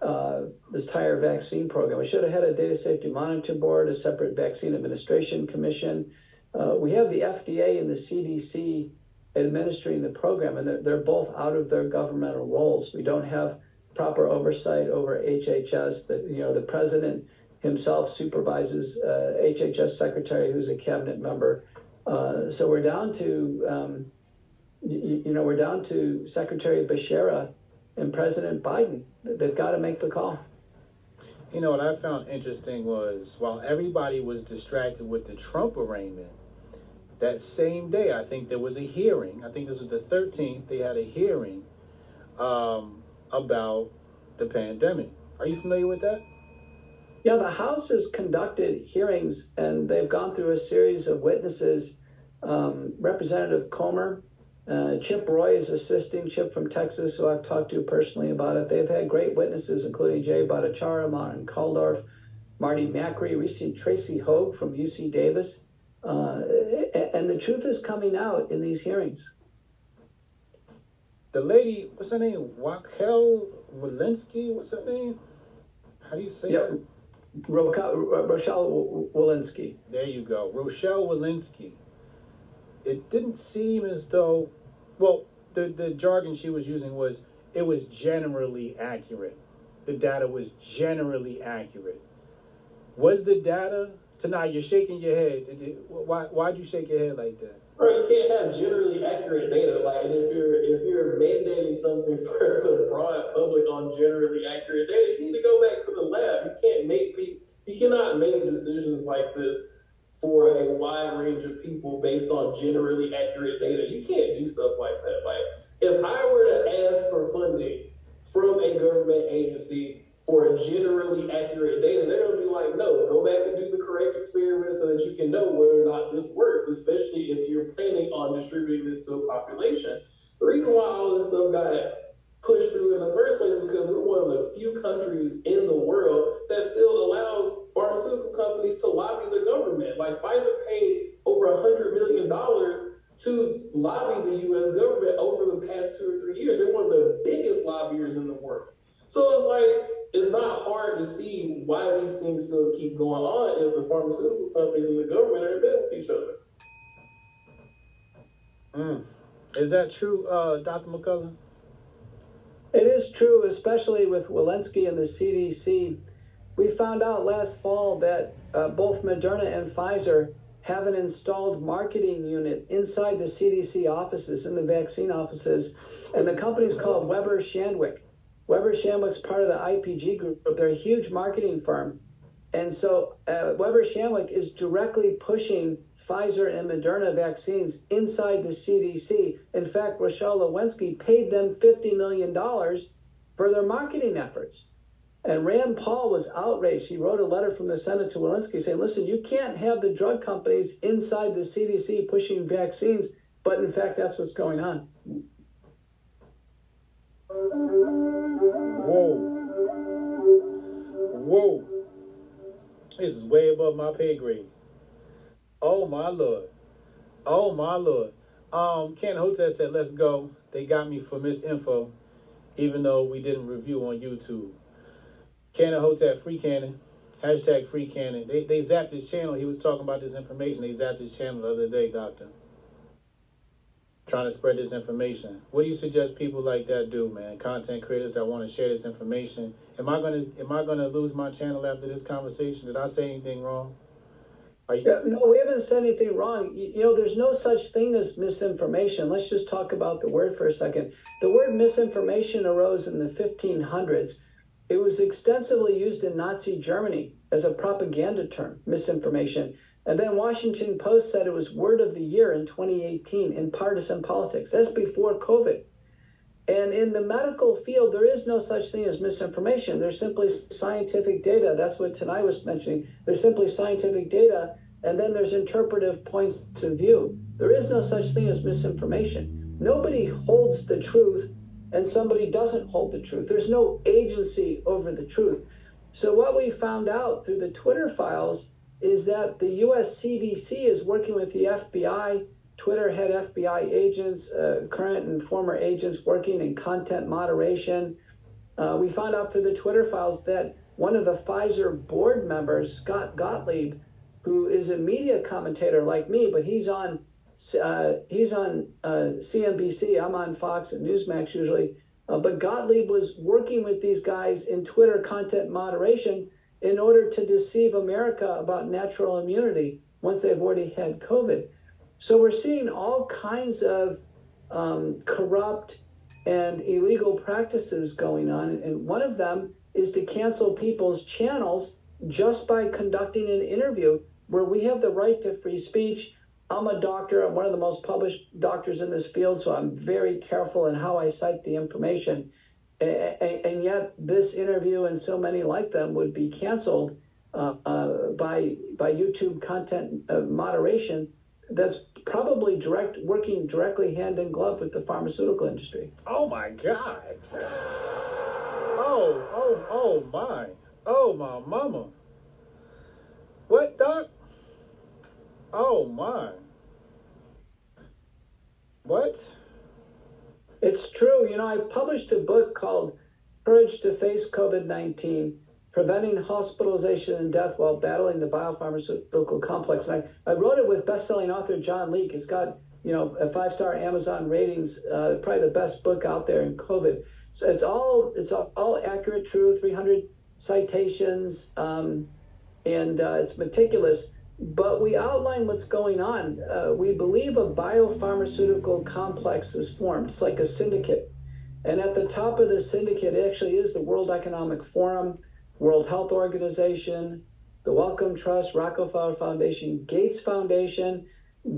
uh, this entire vaccine program. We should have had a data safety monitoring board, a separate vaccine administration commission. Uh, we have the FDA and the CDC administering the program, and they're, they're both out of their governmental roles. We don't have proper oversight over HHS. That you know, the president himself supervises uh, HHS secretary, who's a cabinet member. Uh, so we're down to um, you, you know, we're down to Secretary Becerra and President Biden. They've got to make the call. You know, what I found interesting was while everybody was distracted with the Trump arraignment, that same day, I think there was a hearing. I think this was the 13th. They had a hearing um, about the pandemic. Are you familiar with that? Yeah, the House has conducted hearings and they've gone through a series of witnesses. Um, Representative Comer uh, Chip Roy is assisting Chip from Texas, who I've talked to personally about it. They've had great witnesses, including Jay Bhattacharya, Martin Kulldorff, Marty Makary, recent Tracy Hoeg from UC Davis. Uh, and the truth is coming out in these hearings. The lady, what's her name? Raquel Walensky? What's her name? How do you say yeah, that? Rochelle Walensky. There you go. Rochelle Walensky. It didn't seem as though well, the, the jargon she was using was it was generally accurate. The data was generally accurate. Was the data tonight? You're shaking your head. Why why'd you shake your head like that? Bro, you can't have generally accurate data. Like if you're if you're mandating something for the broad public on generally accurate data, you need to go back to the lab. You can't make people. You cannot make decisions like this for a wide range of people based on generally accurate data. You can't do stuff like that. Like, if I were to ask for funding from a government agency for a generally accurate data, they're going to be like, no, go back and do the correct experiment so that you can know whether or not this works, especially if you're planning on distributing this to a population. The reason why all this stuff got pushed through in the first place is because we're one of the few countries in the world that still allows pharmaceutical companies to lobby the government. Like Pfizer paid over a hundred million dollars to lobby the U.S. government over the past two or three years. They're one of the biggest lobbyists in the world. So it's like it's not hard to see why these things still keep going on if the pharmaceutical companies and the government are in bed with each other. Mm. Is that true, uh, Dr. McCullough? It is true, especially with Walensky and the CDC we found out last fall that uh, both Moderna and Pfizer have an installed marketing unit inside the CDC offices, in the vaccine offices, and the company is called Weber Shandwick. Weber Shandwick's part of the IPG group. They're a huge marketing firm. And so uh, Weber Shandwick is directly pushing Pfizer and Moderna vaccines inside the CDC. In fact, Rochelle Walensky paid them $50 million for their marketing efforts. And Rand Paul was outraged. He wrote a letter from the Senate to Walensky saying, listen, you can't have the drug companies inside the CDC pushing vaccines But in fact, that's what's going on. Whoa. Whoa. This is way above my pay grade. Oh my lord. Oh my lord. Um, Ken Hotel said, let's go. They got me for misinfo, even though we didn't review on YouTube. Cannon Hotel, free Cannon. Hashtag free Cannon. They, they zapped his channel. He was talking about this information. They zapped his channel the other day, Doctor. Trying to spread this information. What do you suggest people like that do, man? Content creators that want to share this information. Am I gonna am I gonna lose my channel after this conversation? Did I say anything wrong? You- no, we haven't said anything wrong. You know, there's no such thing as misinformation. Let's just talk about the word for a second. The word misinformation arose in the 1500s. It was extensively used in Nazi Germany as a propaganda term, misinformation. And then Washington Post said it was word of the year in 2018 in partisan politics. That's before COVID. And in the medical field, there is no such thing as misinformation. There's simply scientific data. That's what Tanei was mentioning. There's simply scientific data, and then there's interpretive points of view. There is no such thing as misinformation. Nobody holds the truth, and somebody doesn't hold the truth. There's no agency over the truth. So, what we found out through the Twitter files is that the US CDC is working with the FBI Twitter had FBI agents, uh, current and former agents working in content moderation. Uh, we found out through the Twitter files that one of the Pfizer board members, Scott Gottlieb, who is a media commentator like me, but he's on uh, he's on uh, CNBC. I'm on Fox and Newsmax usually. Uh, but Gottlieb was working with these guys in Twitter content moderation in order to deceive America about natural immunity once they've already had COVID. So we're seeing all kinds of um, corrupt and illegal practices going on. And one of them is to cancel people's channels just by conducting an interview where we have the right to free speech. I'm a doctor, I'm one of the most published doctors in this field, so I'm very careful in how I cite the information. And yet, this interview and so many like them would be canceled uh, uh, by, by YouTube content uh, moderation that's probably direct working directly hand in glove with the pharmaceutical industry. Oh my God. Oh, oh, oh my. Oh my mama. What, Doc? Oh my. What? It's true. You know, I've published a book called Courage to Face COVID 19 Preventing Hospitalization and Death While Battling the Biopharmaceutical Complex. And I, I wrote it with best-selling author John Leake. It's got, you know, a five-star Amazon ratings, uh, probably the best book out there in COVID. So it's all it's all, all accurate, true, 300 citations, um, and uh, it's meticulous. But we outline what's going on. Uh, we believe a biopharmaceutical complex is formed. It's like a syndicate. And at the top of the syndicate actually is the World Economic Forum, World Health Organization, the Wellcome Trust, Rockefeller Foundation, Gates Foundation,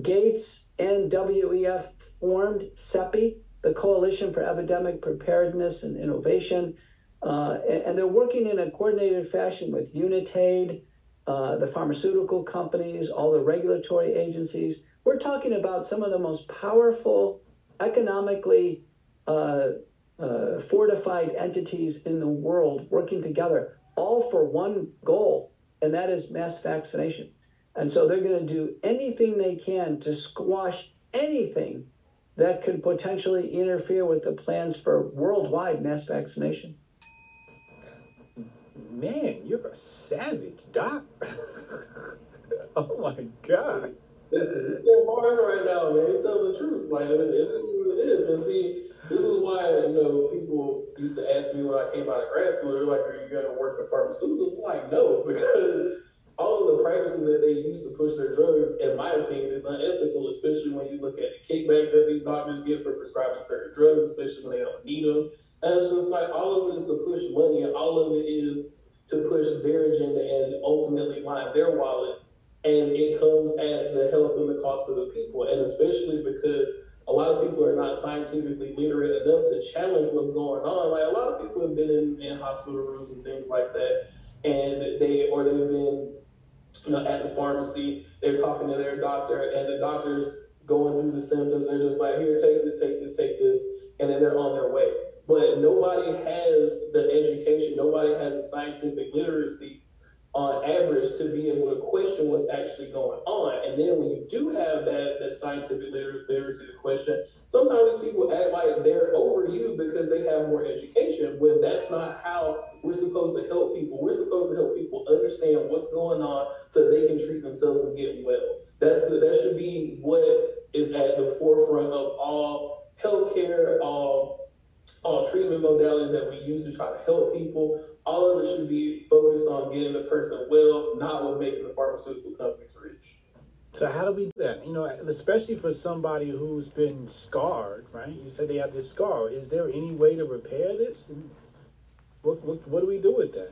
Gates and WEF formed CEPI, the Coalition for Epidemic Preparedness and Innovation. Uh, and, and, they're working in a coordinated fashion with Unitaid, uh, the pharmaceutical companies, all the regulatory agencies. We're talking about some of the most powerful, economically uh, uh fortified entities in the world working together all for one goal, and that is mass vaccination. And so they're going to do anything they can to squash anything that could potentially interfere with the plans for worldwide mass vaccination. Man, you're a savage, Doc. oh my God. He's getting bars right now, man. He's telling the truth. Like, it, it is what it is. And see, this is why, you know, people used to ask me when I came out of grad school, they're like, are you going to work in pharmaceuticals? I'm like, no, because all of the practices that they use to push their drugs, in my opinion, is unethical, especially when you look at the kickbacks that these doctors get for prescribing certain drugs, especially when they don't need them. And it's just like all of it is to push money, and all of it is to push their agenda and ultimately line their wallets. And it comes at the health and the cost of the people, and especially because a lot of people are not scientifically literate enough to challenge what's going on. Like a lot of people have been in, in hospital rooms and things like that, and they or they've been you know at the pharmacy. They're talking to their doctor, and the doctor's going through the symptoms. They're just like, here, take this, take this, take this, and then they're on their way. But nobody has the education, nobody has the scientific literacy on average to be able to question what's actually going on. And then when you do have that, that scientific literacy to question, sometimes people act like they're over you because they have more education when that's not how we're supposed to help people. We're supposed to help people understand what's going on so they can treat themselves and get well. That's the, that should be what is at the forefront of all healthcare, all all treatment modalities that we use to try to help people all of it should be focused on getting the person well, not with making the pharmaceutical companies rich. So how do we do that? You know, especially for somebody who's been scarred, right? You said they have this scar. Is there any way to repair this? What, what, what do we do with that?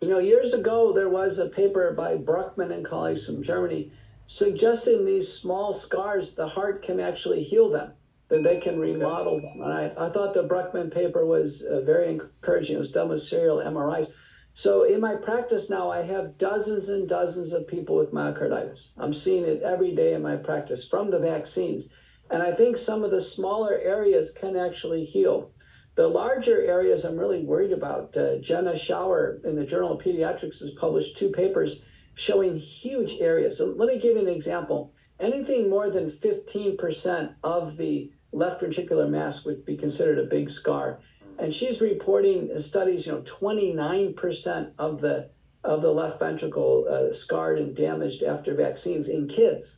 You know, years ago there was a paper by Bruckmann and colleagues from Germany suggesting these small scars, the heart can actually heal them that they can remodel them. And I, I thought the Bruckman paper was uh, very encouraging. It was done with serial MRIs. So in my practice now, I have dozens and dozens of people with myocarditis. I'm seeing it every day in my practice from the vaccines. And I think some of the smaller areas can actually heal. The larger areas I'm really worried about. Uh, Jenna Schauer in the Journal of Pediatrics has published two papers showing huge areas. So let me give you an example. Anything more than 15% of the left ventricular mass would be considered a big scar. And she's reporting studies, you know, 29% of the of the left ventricle uh, scarred and damaged after vaccines in kids.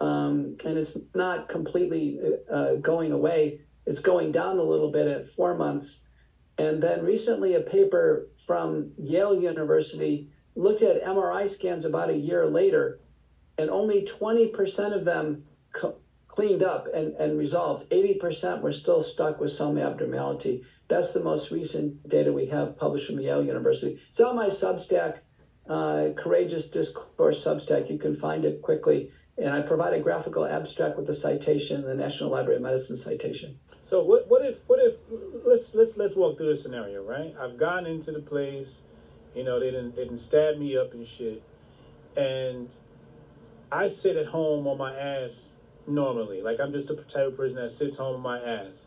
Um, and it's not completely uh, going away. It's going down a little bit at four months. And then recently, a paper from Yale University looked at MRI scans about a year later, and only 20% of them co- cleaned up and, and resolved. 80% were still stuck with some abnormality. That's the most recent data we have published from Yale University. It's on my Substack, uh, Courageous Discourse Substack. You can find it quickly. And I provide a graphical abstract with the citation, the National Library of Medicine citation. So what, what if what if let's let's let's walk through the scenario, right? I've gone into the place, you know, they didn't they didn't stab me up and shit. And I sit at home on my ass normally. Like I'm just a type of person that sits home on my ass.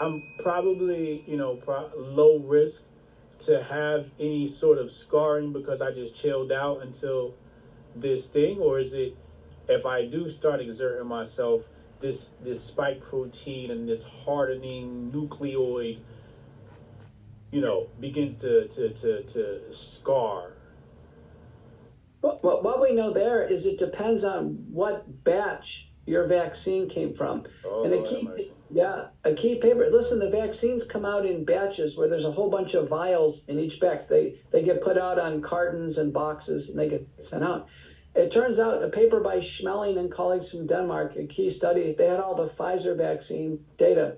I'm probably, you know, pro- low risk to have any sort of scarring because I just chilled out until this thing, or is it if I do start exerting myself, this this spike protein and this hardening nucleoid, you know, begins to to to, to scar. Well, what we know there is it depends on what batch your vaccine came from. Oh, and a key, yeah, a key paper. Listen, the vaccines come out in batches where there's a whole bunch of vials in each batch. They they get put out on cartons and boxes and they get sent out. It turns out a paper by Schmeling and colleagues from Denmark, a key study, they had all the Pfizer vaccine data.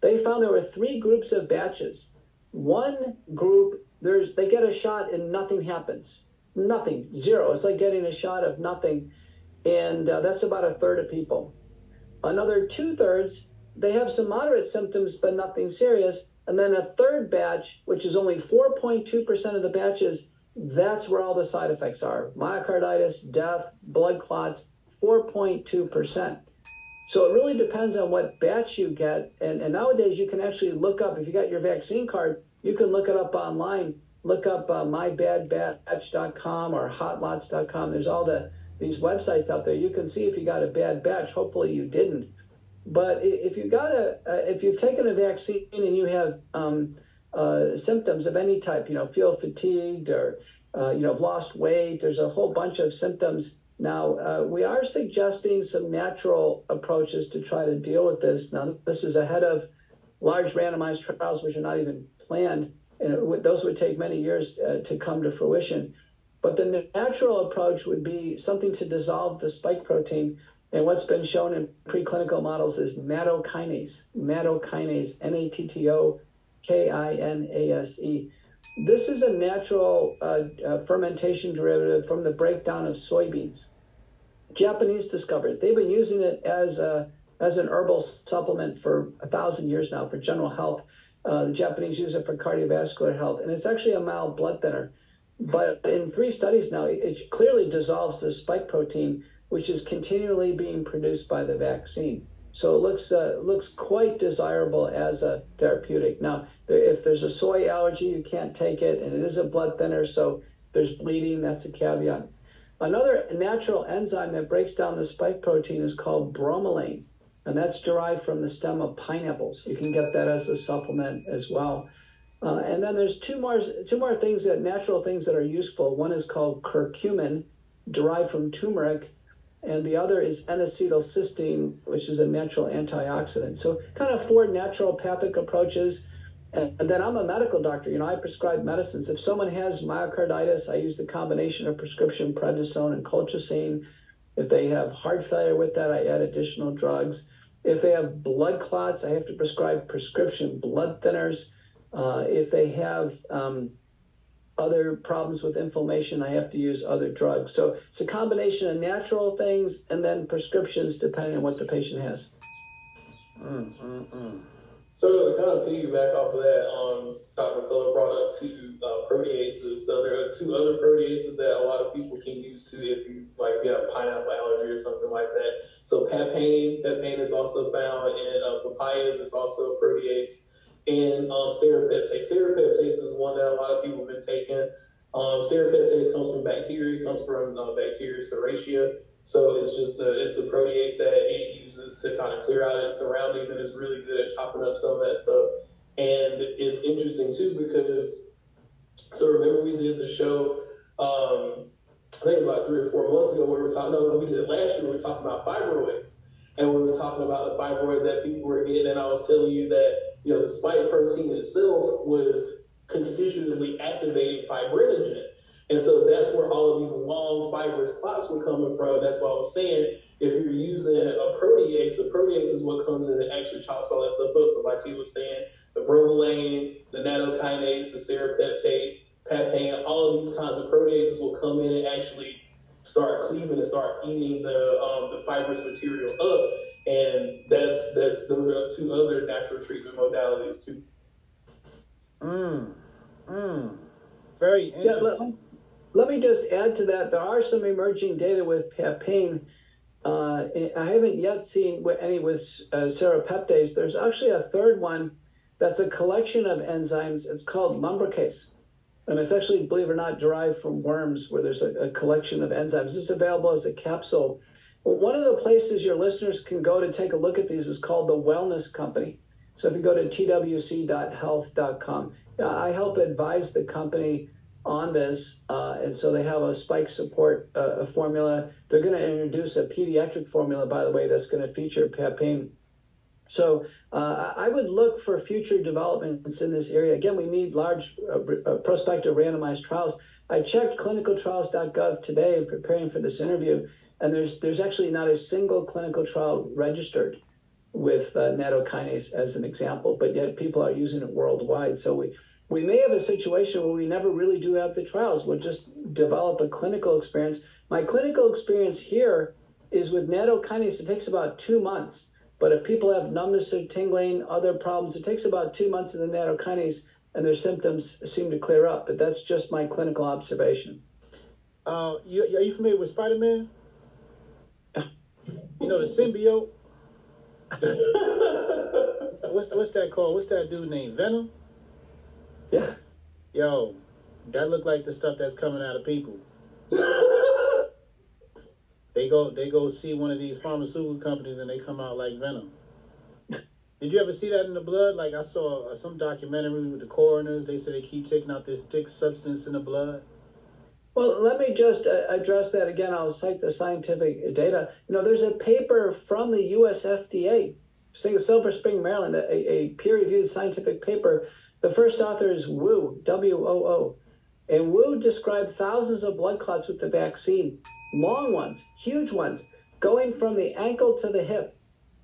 They found there were three groups of batches. One group, there's they get a shot and nothing happens. Nothing, zero. It's like getting a shot of nothing and uh, that's about a third of people. Another two thirds, they have some moderate symptoms, but nothing serious. And then a third batch, which is only 4.2% of the batches, that's where all the side effects are myocarditis, death, blood clots, 4.2%. So it really depends on what batch you get. And, and nowadays, you can actually look up, if you got your vaccine card, you can look it up online. Look up uh, mybadbatch.com or hotlots.com. There's all the these websites out there, you can see if you got a bad batch. Hopefully you didn't. But if you got a, if you've taken a vaccine and you have um, uh, symptoms of any type, you know, feel fatigued or uh, you know, lost weight. There's a whole bunch of symptoms. Now uh, we are suggesting some natural approaches to try to deal with this. Now this is ahead of large randomized trials, which are not even planned, and those would take many years uh, to come to fruition. But the natural approach would be something to dissolve the spike protein. And what's been shown in preclinical models is nattokinase, nattokinase, N A T T O K I N A S E. This is a natural uh, uh, fermentation derivative from the breakdown of soybeans. Japanese discovered. They've been using it as a, as an herbal supplement for a thousand years now for general health. Uh, the Japanese use it for cardiovascular health, and it's actually a mild blood thinner. But in three studies now, it clearly dissolves the spike protein. which is continually being produced by the vaccine. So it looks uh, looks quite desirable as a therapeutic. Now, if there's a soy allergy, you can't take it, and it is a blood thinner, so there's bleeding. That's a caveat. Another natural enzyme that breaks down the spike protein is called bromelain, and that's derived from the stem of pineapples. You can get that as a supplement as well. Uh, and then there's two more two more things that natural things that are useful. One is called curcumin, derived from turmeric, and the other is N-acetylcysteine, which is a natural antioxidant. So kind of four naturopathic approaches. And, and then I'm a medical doctor. You know, I prescribe medicines. If someone has myocarditis, I use the combination of prescription prednisone and colchicine. If they have heart failure with that, I add additional drugs. If they have blood clots, I have to prescribe prescription blood thinners. Uh, if they have um, other problems with inflammation, I have to use other drugs. So it's a combination of natural things and then prescriptions depending on what the patient has. Mm, mm, mm. So to kind of piggyback off of that, um, Dr. Phillip brought up two uh, proteases. So there are two other proteases that a lot of people can use too if you like if you have pineapple allergy or something like that. So papain, papain is also found in uh, papayas. It's also a protease and um, serrapeptase. Serrapeptase is one that a lot of people have been taking. Um, serrapeptase comes from bacteria, comes from uh, bacteria serratia. So it's just a, it's a protease that it uses to kind of clear out its surroundings, and it's really good at chopping up some of that stuff. And it's interesting too because so remember we did the show. Um, I think it was like three or four months ago. Where we were talking. No, we did it last year. We were talking about fibroids, and we were talking about the fibroids that people were getting. And I was telling you that you know, the spike protein itself was constitutively activating fibrinogen. And so that's where all of these long fibrous clots were coming from. That's why I was saying if you're using a protease, the protease is what comes in and actually chops all that stuff up. So like he was saying, the bromelain, the nattokinase, the serrapeptase, papain, all of these kinds of proteases will come in and actually start cleaving and start eating the um, the fibrous material up and that's that's those are two other natural treatment modalities too. Mm. Mm. Very interesting. Yeah, let, me just add to that. There are some emerging data with papain. Uh, I haven't yet seen any with uh. There's actually a third one that's a collection of enzymes. It's called lumbrokinase. And it's actually, believe it or not, derived from worms, where there's a, a collection of enzymes. It's available as a capsule one of the places your listeners can go to take a look at these is called the Wellness Company. So if you go to twc.health.com, I help advise the company on this, uh, and so they have a spike support uh, formula. They're going to introduce a pediatric formula, by the way, that's going to feature papain. So uh, I would look for future developments in this area. Again, we need large uh, uh, prospective randomized trials. I checked clinicaltrials.gov today preparing for this interview, and there's there's actually not a single clinical trial registered with uh, nattokinase as an example, but yet people are using it worldwide. So we we may have a situation where we never really do have the trials. We'll just develop a clinical experience. My clinical experience here is with nattokinase. It takes about two months. But if people have numbness or tingling, other problems, it takes about two months of the nattokinase, and their symptoms seem to clear up. But that's just my clinical observation. Uh, you, are you familiar with Spider Man? You know the symbiote. what's what's that called? What's that dude named Venom? Yeah. Yo, that look like the stuff that's coming out of people. they go they go see one of these pharmaceutical companies and they come out like Venom. Did you ever see that in the blood? Like I saw uh, some documentary with the coroners. They said they keep taking out this thick substance in the blood. Well, let me just uh, address that again. I'll cite the scientific data. You know, there's a paper from the US FDA, Silver Spring, Maryland, a, a peer reviewed scientific paper. The first author is Woo, W O O. And Woo described thousands of blood clots with the vaccine, long ones, huge ones, going from the ankle to the hip.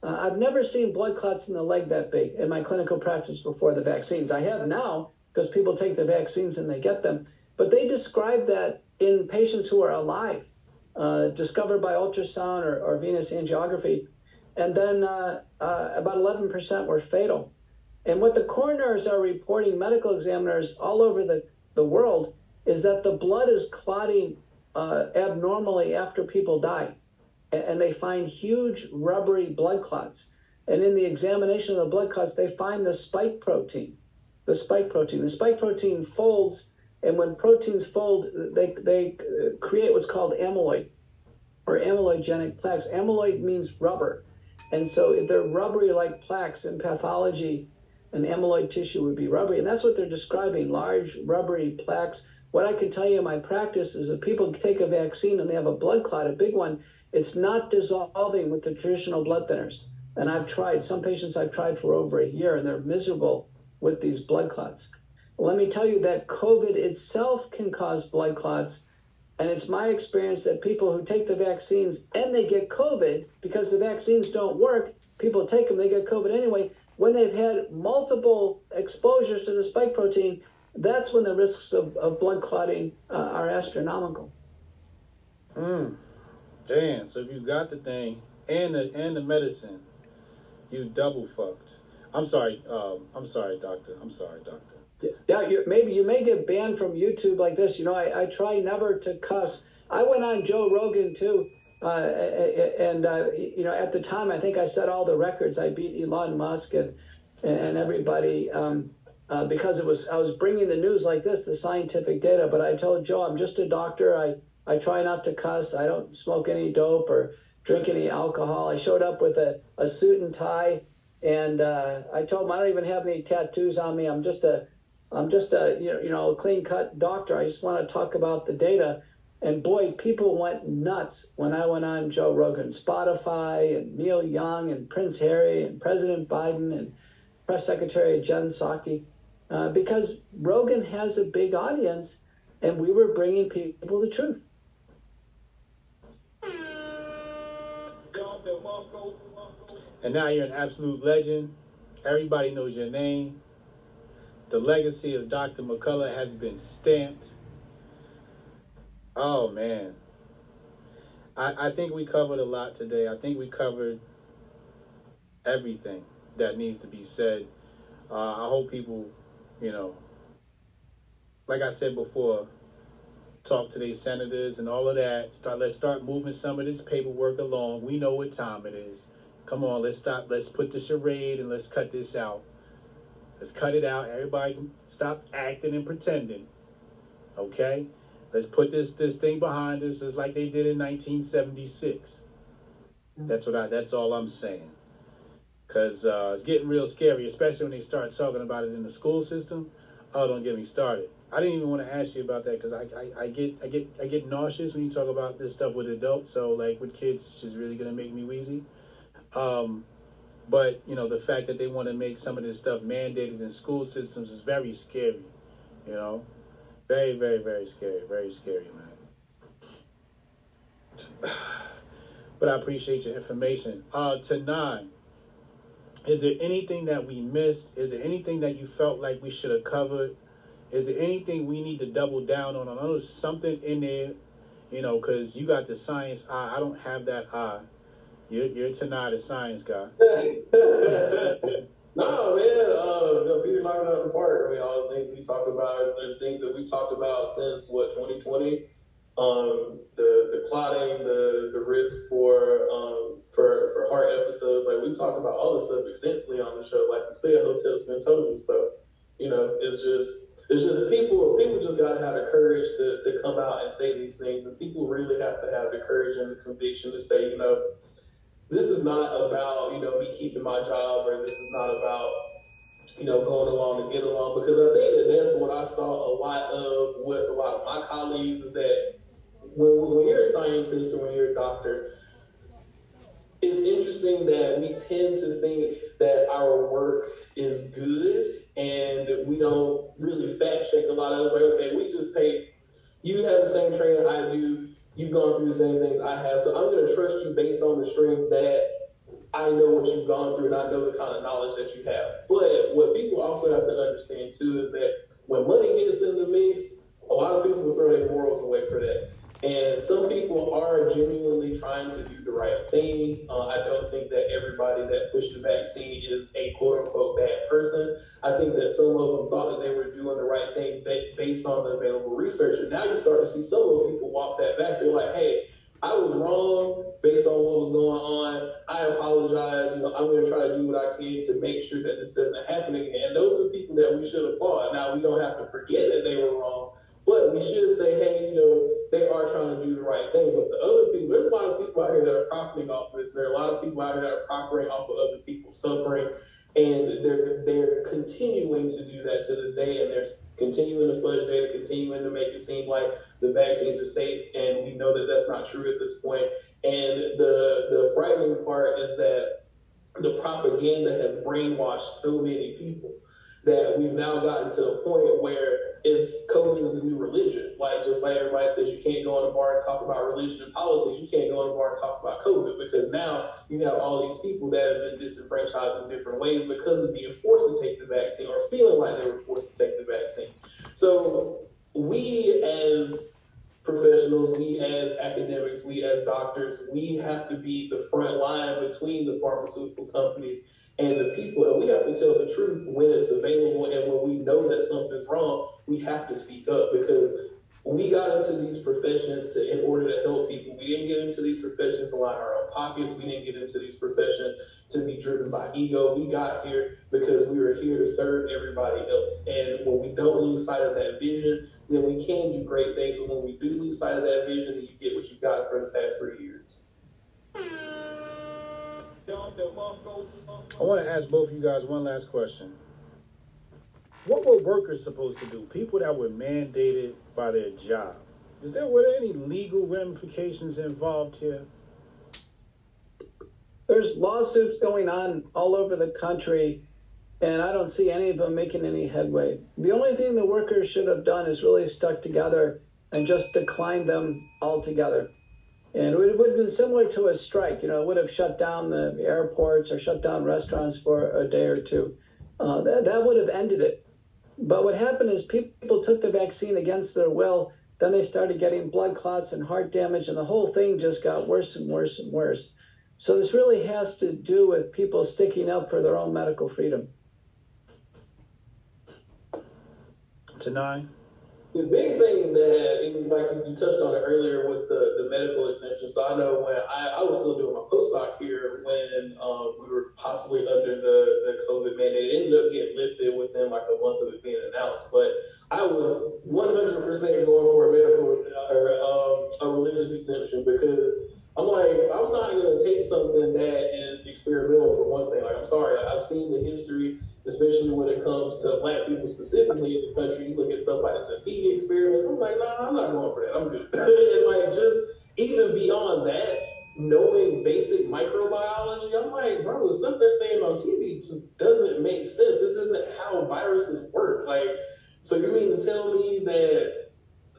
Uh, I've never seen blood clots in the leg that big in my clinical practice before the vaccines. I have now because people take the vaccines and they get them. But they describe that in patients who are alive, uh, discovered by ultrasound or, or, venous angiography. And then uh, uh, about 11% were fatal. And what the coroners are reporting, medical examiners all over the, the world, is that the blood is clotting uh, abnormally after people die. and, and they find huge rubbery blood clots. And in the examination of the blood clots, they find the spike protein. The spike protein. The spike protein folds, and when proteins fold, they, they create what's called amyloid or amyloidogenic plaques. Amyloid means rubber. And so they're rubbery like plaques in pathology, and amyloid tissue would be rubbery. And that's what they're describing large rubbery plaques. What I can tell you in my practice is if people take a vaccine and they have a blood clot, a big one, it's not dissolving with the traditional blood thinners. And I've tried, some patients I've tried for over a year, and they're miserable with these blood clots. Let me tell you that COVID itself can cause blood clots. And it's my experience that people who take the vaccines and they get COVID because the vaccines don't work, people take them, they get COVID anyway. When they've had multiple exposures to the spike protein, that's when the risks of, of blood clotting uh, are astronomical. Hmm. Damn. So if you got the thing and the and the medicine, you double fucked. I'm sorry. Um, I'm sorry, doctor. I'm sorry, doctor. Yeah, you, maybe you may get banned from YouTube like this. You know, I, I try never to cuss. I went on Joe Rogan too, uh, and uh, you know, at the time, I think I set all the records. I beat Elon Musk and and everybody um, uh, because it was I was bringing the news like this, the scientific data. But I told Joe, I'm just a doctor. I I try not to cuss. I don't smoke any dope or drink any alcohol. I showed up with a, a suit and tie, and uh, I told him I don't even have any tattoos on me. I'm just a I'm just a you know, clean cut doctor. I just want to talk about the data. And boy, people went nuts when I went on Joe Rogan, Spotify, and Neil Young, and Prince Harry, and President Biden, and Press Secretary Jen Psaki, uh, because Rogan has a big audience, and we were bringing people the truth. And now you're an absolute legend. Everybody knows your name. The legacy of Dr. McCullough has been stamped. Oh man. I, I think we covered a lot today. I think we covered everything that needs to be said. Uh, I hope people, you know, like I said before, talk to these senators and all of that. Start let's start moving some of this paperwork along. We know what time it is. Come on, let's stop. Let's put the charade and let's cut this out. Let's cut it out. Everybody stop acting and pretending. Okay? Let's put this this thing behind us just like they did in 1976. That's what I that's all I'm saying. Cause uh, it's getting real scary, especially when they start talking about it in the school system. Oh, don't get me started. I didn't even want to ask you about that because I, I, I get I get I get nauseous when you talk about this stuff with adults. So like with kids, it's just really gonna make me wheezy. Um, but you know, the fact that they want to make some of this stuff mandated in school systems is very scary. You know, very, very, very scary. Very scary, man. But I appreciate your information. Uh, Tanei, is there anything that we missed? Is there anything that you felt like we should have covered? Is there anything we need to double down on? I know something in there, you know, because you got the science eye. I don't have that eye. You're, you're Tanei a science guy. no, man. Uh, Peter knocked it out of the park. I mean, all the things we talked about, there's things that we talked about since, what, 2020? Um, the, the clotting, the, the risk for, um, for, for heart episodes. Like, we talked about all this stuff extensively on the show. Like you said, Hotep's been telling me. So, you know, it's just, it's just people people just gotta have the courage to, to come out and say these things and people really have to have the courage and the conviction to say you know this is not about you know me keeping my job or this is not about you know going along to get along because I think that that's what I saw a lot of with a lot of my colleagues is that when, when you're a scientist or when you're a doctor it's interesting that we tend to think that our work is good and we don't really fact check a lot of it. It's like, okay, we just take, you have the same training I do, you've gone through the same things I have, so I'm going to trust you based on the strength that I know what you've gone through and I know the kind of knowledge that you have. But what people also have to understand too is that when money gets in the mix, a lot of people will throw their morals away for that. And some people are genuinely trying to do the right thing. Uh, I don't think that everybody that pushed the vaccine is a quote unquote bad person. I think that some of them thought that they were doing the right thing based on the available research. And now you start to see some of those people walk that back. They're like, hey, I was wrong based on what was going on. I apologize. You know, I'm going to try to do what I can to make sure that this doesn't happen again. And those are people that we should applaud. Now, we don't have to forget that they were wrong, but we should say, hey, you know, they are trying to do the right thing. But the other people, there's a lot of people out here that are profiting off of this. There are a lot of people out here that are profiting off of other people suffering. And they're they're continuing to do that to this day, and they're continuing to fudge data, continuing to make it seem like the vaccines are safe, and we know that that's not true at this point. And the the frightening part is that the propaganda has brainwashed so many people that we've now gotten to a point where it's COVID is the new religion. Like just like everybody says, you can't go in a bar and talk about religion and politics. You can't go in a bar and talk about COVID because now you have all these people that have been disenfranchised in different ways because of being forced to take the vaccine or feeling like they were forced to take the vaccine. So we as professionals, we as academics, we as doctors, we have to be the front line between the pharmaceutical companies and the people. And we have to tell the truth when it's available and when we know that something's wrong, we have to speak up because we got into these professions to in order to help people. We didn't get into these professions to line our own pockets. We didn't get into these professions to be driven by ego. We got here because we were here to serve everybody else. And when we don't lose sight of that vision, then we can do great things. But when we do lose sight of that vision, then you get what you got for the past three years. I want to ask both of you guys one last question. What were workers supposed to do? People that were mandated by their job. Is there were there any legal ramifications involved here? There's lawsuits going on all over the country, and I don't see any of them making any headway. The only thing the workers should have done is really stuck together and just declined them altogether. And it would have been similar to a strike. You know, it would have shut down the airports or shut down restaurants for a day or two. Uh, that, that would have ended it. But what happened is people took the vaccine against their will. Then they started getting blood clots and heart damage, and the whole thing just got worse and worse and worse. So this really has to do with people sticking up for their own medical freedom. Tanei? The big thing that, even like you touched on it earlier with the, the medical exemption. So I know when I, I was still doing my postdoc here when um, we were possibly under the, the COVID mandate. It ended up getting lifted within like a month of it being announced. But I was 100% going for a medical or um, a religious exemption because I'm like, I'm not going to take something that is experimental for one thing. Like, I'm sorry, I've seen the history especially when it comes to black people specifically in the country. You look at stuff like the Tuskegee experiments. I'm like, nah, I'm not going for that. I'm good. and like, just even beyond that, knowing basic microbiology, I'm like, bro, the stuff they're saying on TV just doesn't make sense. This isn't how viruses work. Like, so you mean to tell me that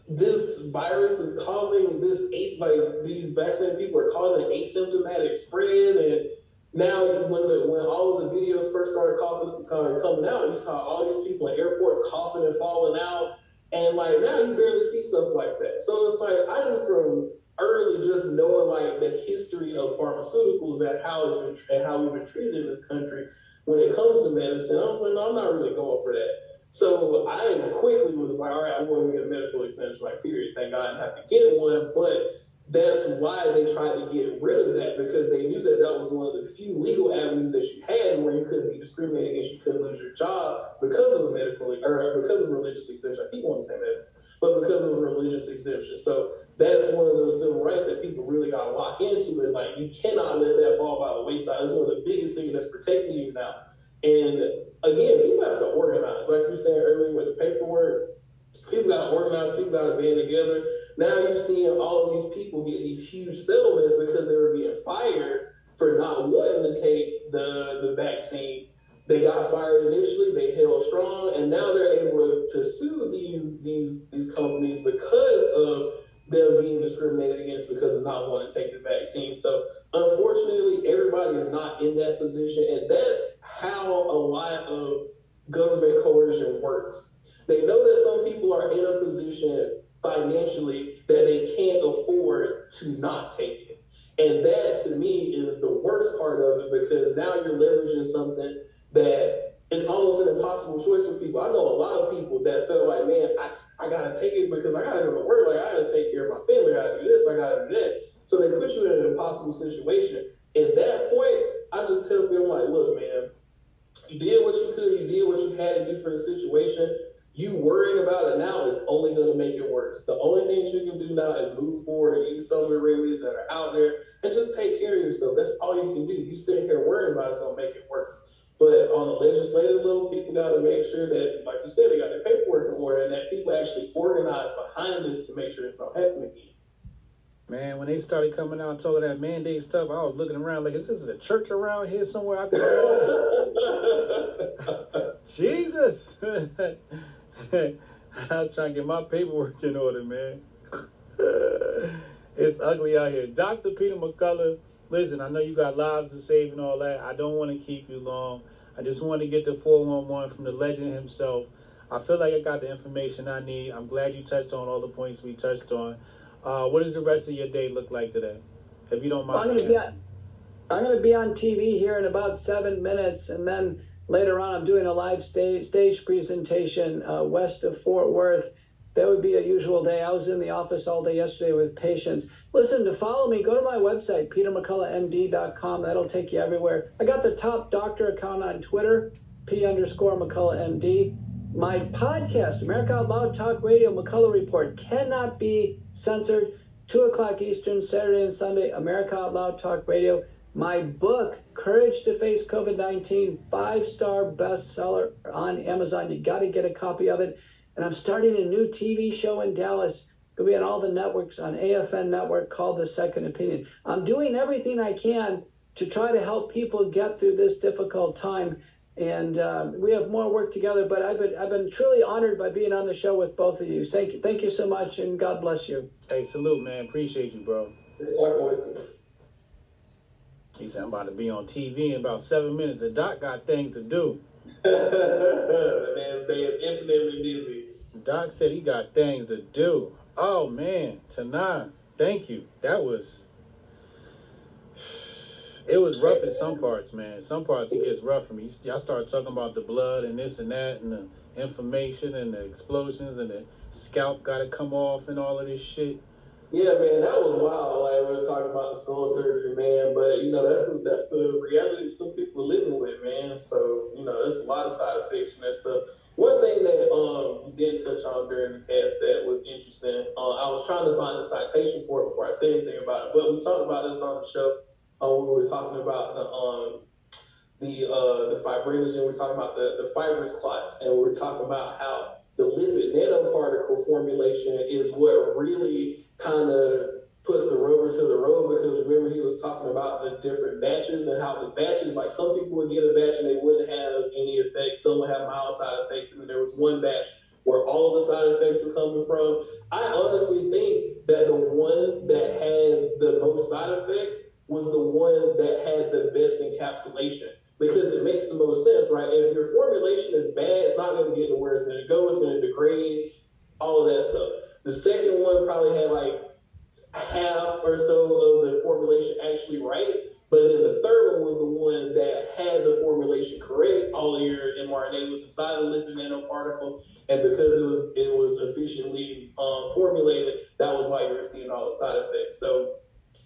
this virus is causing this, like, these vaccinated people are causing asymptomatic spread and now when the, when all of the videos first started coughing, uh, coming out, you saw all these people in airports coughing and falling out, and like now you barely see stuff like that. So it's like I knew from early just knowing like the history of pharmaceuticals and how it's been and how we've been treated in this country when it comes to medicine. I was like, no, I'm not really going for that. So I quickly was like, all right, I'm going to get a medical exemption. Like, period. Thank God I didn't have to get one, but that's why they tried to get rid of that because they knew that that was one of the few legal avenues that you had where you couldn't be discriminated against, you couldn't lose your job because of a medical or because of religious exemption. I keep wanting to say that, but because of a religious exemption. So that's one of those civil rights that people really got to lock into, and like you cannot let that fall by the wayside. It's one of the biggest things that's protecting you now. And again, people have to organize, like you saying earlier with the paperwork. People got to organize. People got to band together now you're seeing all of these people get these huge settlements because they were being fired for not wanting to take the, the vaccine. They got fired initially, they held strong, and now they're able to sue these these these companies because of them being discriminated against because of not wanting to take the vaccine. So unfortunately, everybody is not in that position, and that's how a lot of government coercion works. They know that some people are in a position financially that they can't afford to not take it. And that to me is the worst part of it because now you're leveraging something that it's almost an impossible choice for people. I know a lot of people that felt like, man, I, I gotta take it because I gotta go to work, like I gotta take care of my family, I gotta do this, I gotta do that. So they put you in an impossible situation. At that point, I just tell people like, look, man, you did what you could, you did what you had to do for the situation. You worrying about it now is only going to make it worse. The only thing you can do now is move forward, use some of the remedies that are out there, and just take care of yourself. That's all you can do. You sit here worrying about it's going to make it worse. But on the legislative level, people got to make sure that, like you said, they got their paperwork in order and that people actually organize behind this to make sure it's not happening again. Man, when they started coming out and talking that mandate stuff, I was looking around like, is this a church around here somewhere? I could. Jesus! I'm trying to get my paperwork in order, man. it's ugly out here. Dr. Peter McCullough, listen, I know you got lives to save and all that. I don't want to keep you long. I just want to get the 411 from the legend himself. I feel like I got the information I need. I'm glad you touched on all the points we touched on. Uh, what does the rest of your day look like today? If you don't mind. Well, I'm going to be on, I'm going to be on TV here in about seven minutes, and then later on I'm doing a live stage stage presentation uh, west of Fort Worth. That would be a usual day. I was in the office all day yesterday with patients. Listen, to follow me, go to my website, petermcculloughmd.com. That'll take you everywhere. I got the top doctor account on Twitter, P underscore McCullough MD. My podcast, America Out Loud Talk Radio McCullough Report, cannot be censored. 2 o'clock Eastern, Saturday and Sunday, America Out Loud Talk Radio. My book, Courage to Face COVID 19, five star bestseller on Amazon. You got to get a copy of it. And I'm starting a new TV show in Dallas. It'll be on all the networks on AFN Network called The Second Opinion. I'm doing everything I can to try to help people get through this difficult time. And uh, we have more work together, but I've been, I've been truly honored by being on the show with both of you. Thank you, thank you so much, and God bless you. Hey, salute, man. Appreciate you, bro. He said, I'm about to be on TV in about seven minutes. The doc got things to do. the man's day is infinitely busy. Doc said he got things to do. Oh, man. Tanei, thank you. That was... It was rough in some parts, man. Some parts it gets rough for me. Y'all start talking about the blood and this and that and the information and the explosions and the scalp got to come off and all of this shit. Yeah, man, that was wild. Like we were talking about the stone surgery, man. But you know, that's the that's the reality some people are living with, man. So you know, there's a lot of side effects from that stuff. One thing that um you did touch on during the cast that was interesting. Uh, I was trying to find a citation for it before I said anything about it, but we talked about this on the show. Uh, we were talking about the um the uh the fibrinogen. We are talking about the the fibrous clots, and we were talking about how the lipid nanoparticle formulation is what really kind of puts the rubber to the road because remember he was talking about the different batches and how the batches like some people would get a batch and they wouldn't have any effects some would have mild side effects and then there was one batch where all the side effects were coming from. I honestly think that the one that had the most side effects was the one that had the best encapsulation because it makes the most sense right? If your formulation is bad it's not going to get to where it's going to go it's going to degrade all of that stuff the second one probably had like half or so of the formulation actually right. But then the third one was the one that had the formulation correct. All your mRNA was inside the lipid nanoparticle, and because it was it was efficiently um, formulated, that was why you were seeing all the side effects. So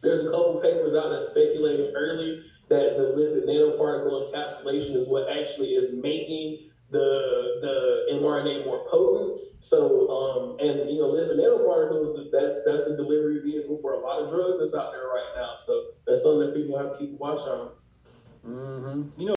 there's a couple papers out that speculated early that the lipid nanoparticle encapsulation is what actually is making the the mRNA more potent. So, um, and you know, lipid nanoparticles, that's that's a delivery vehicle for a lot of drugs that's out there right now. So that's something that people have to keep watch on. Mm-hmm. You know.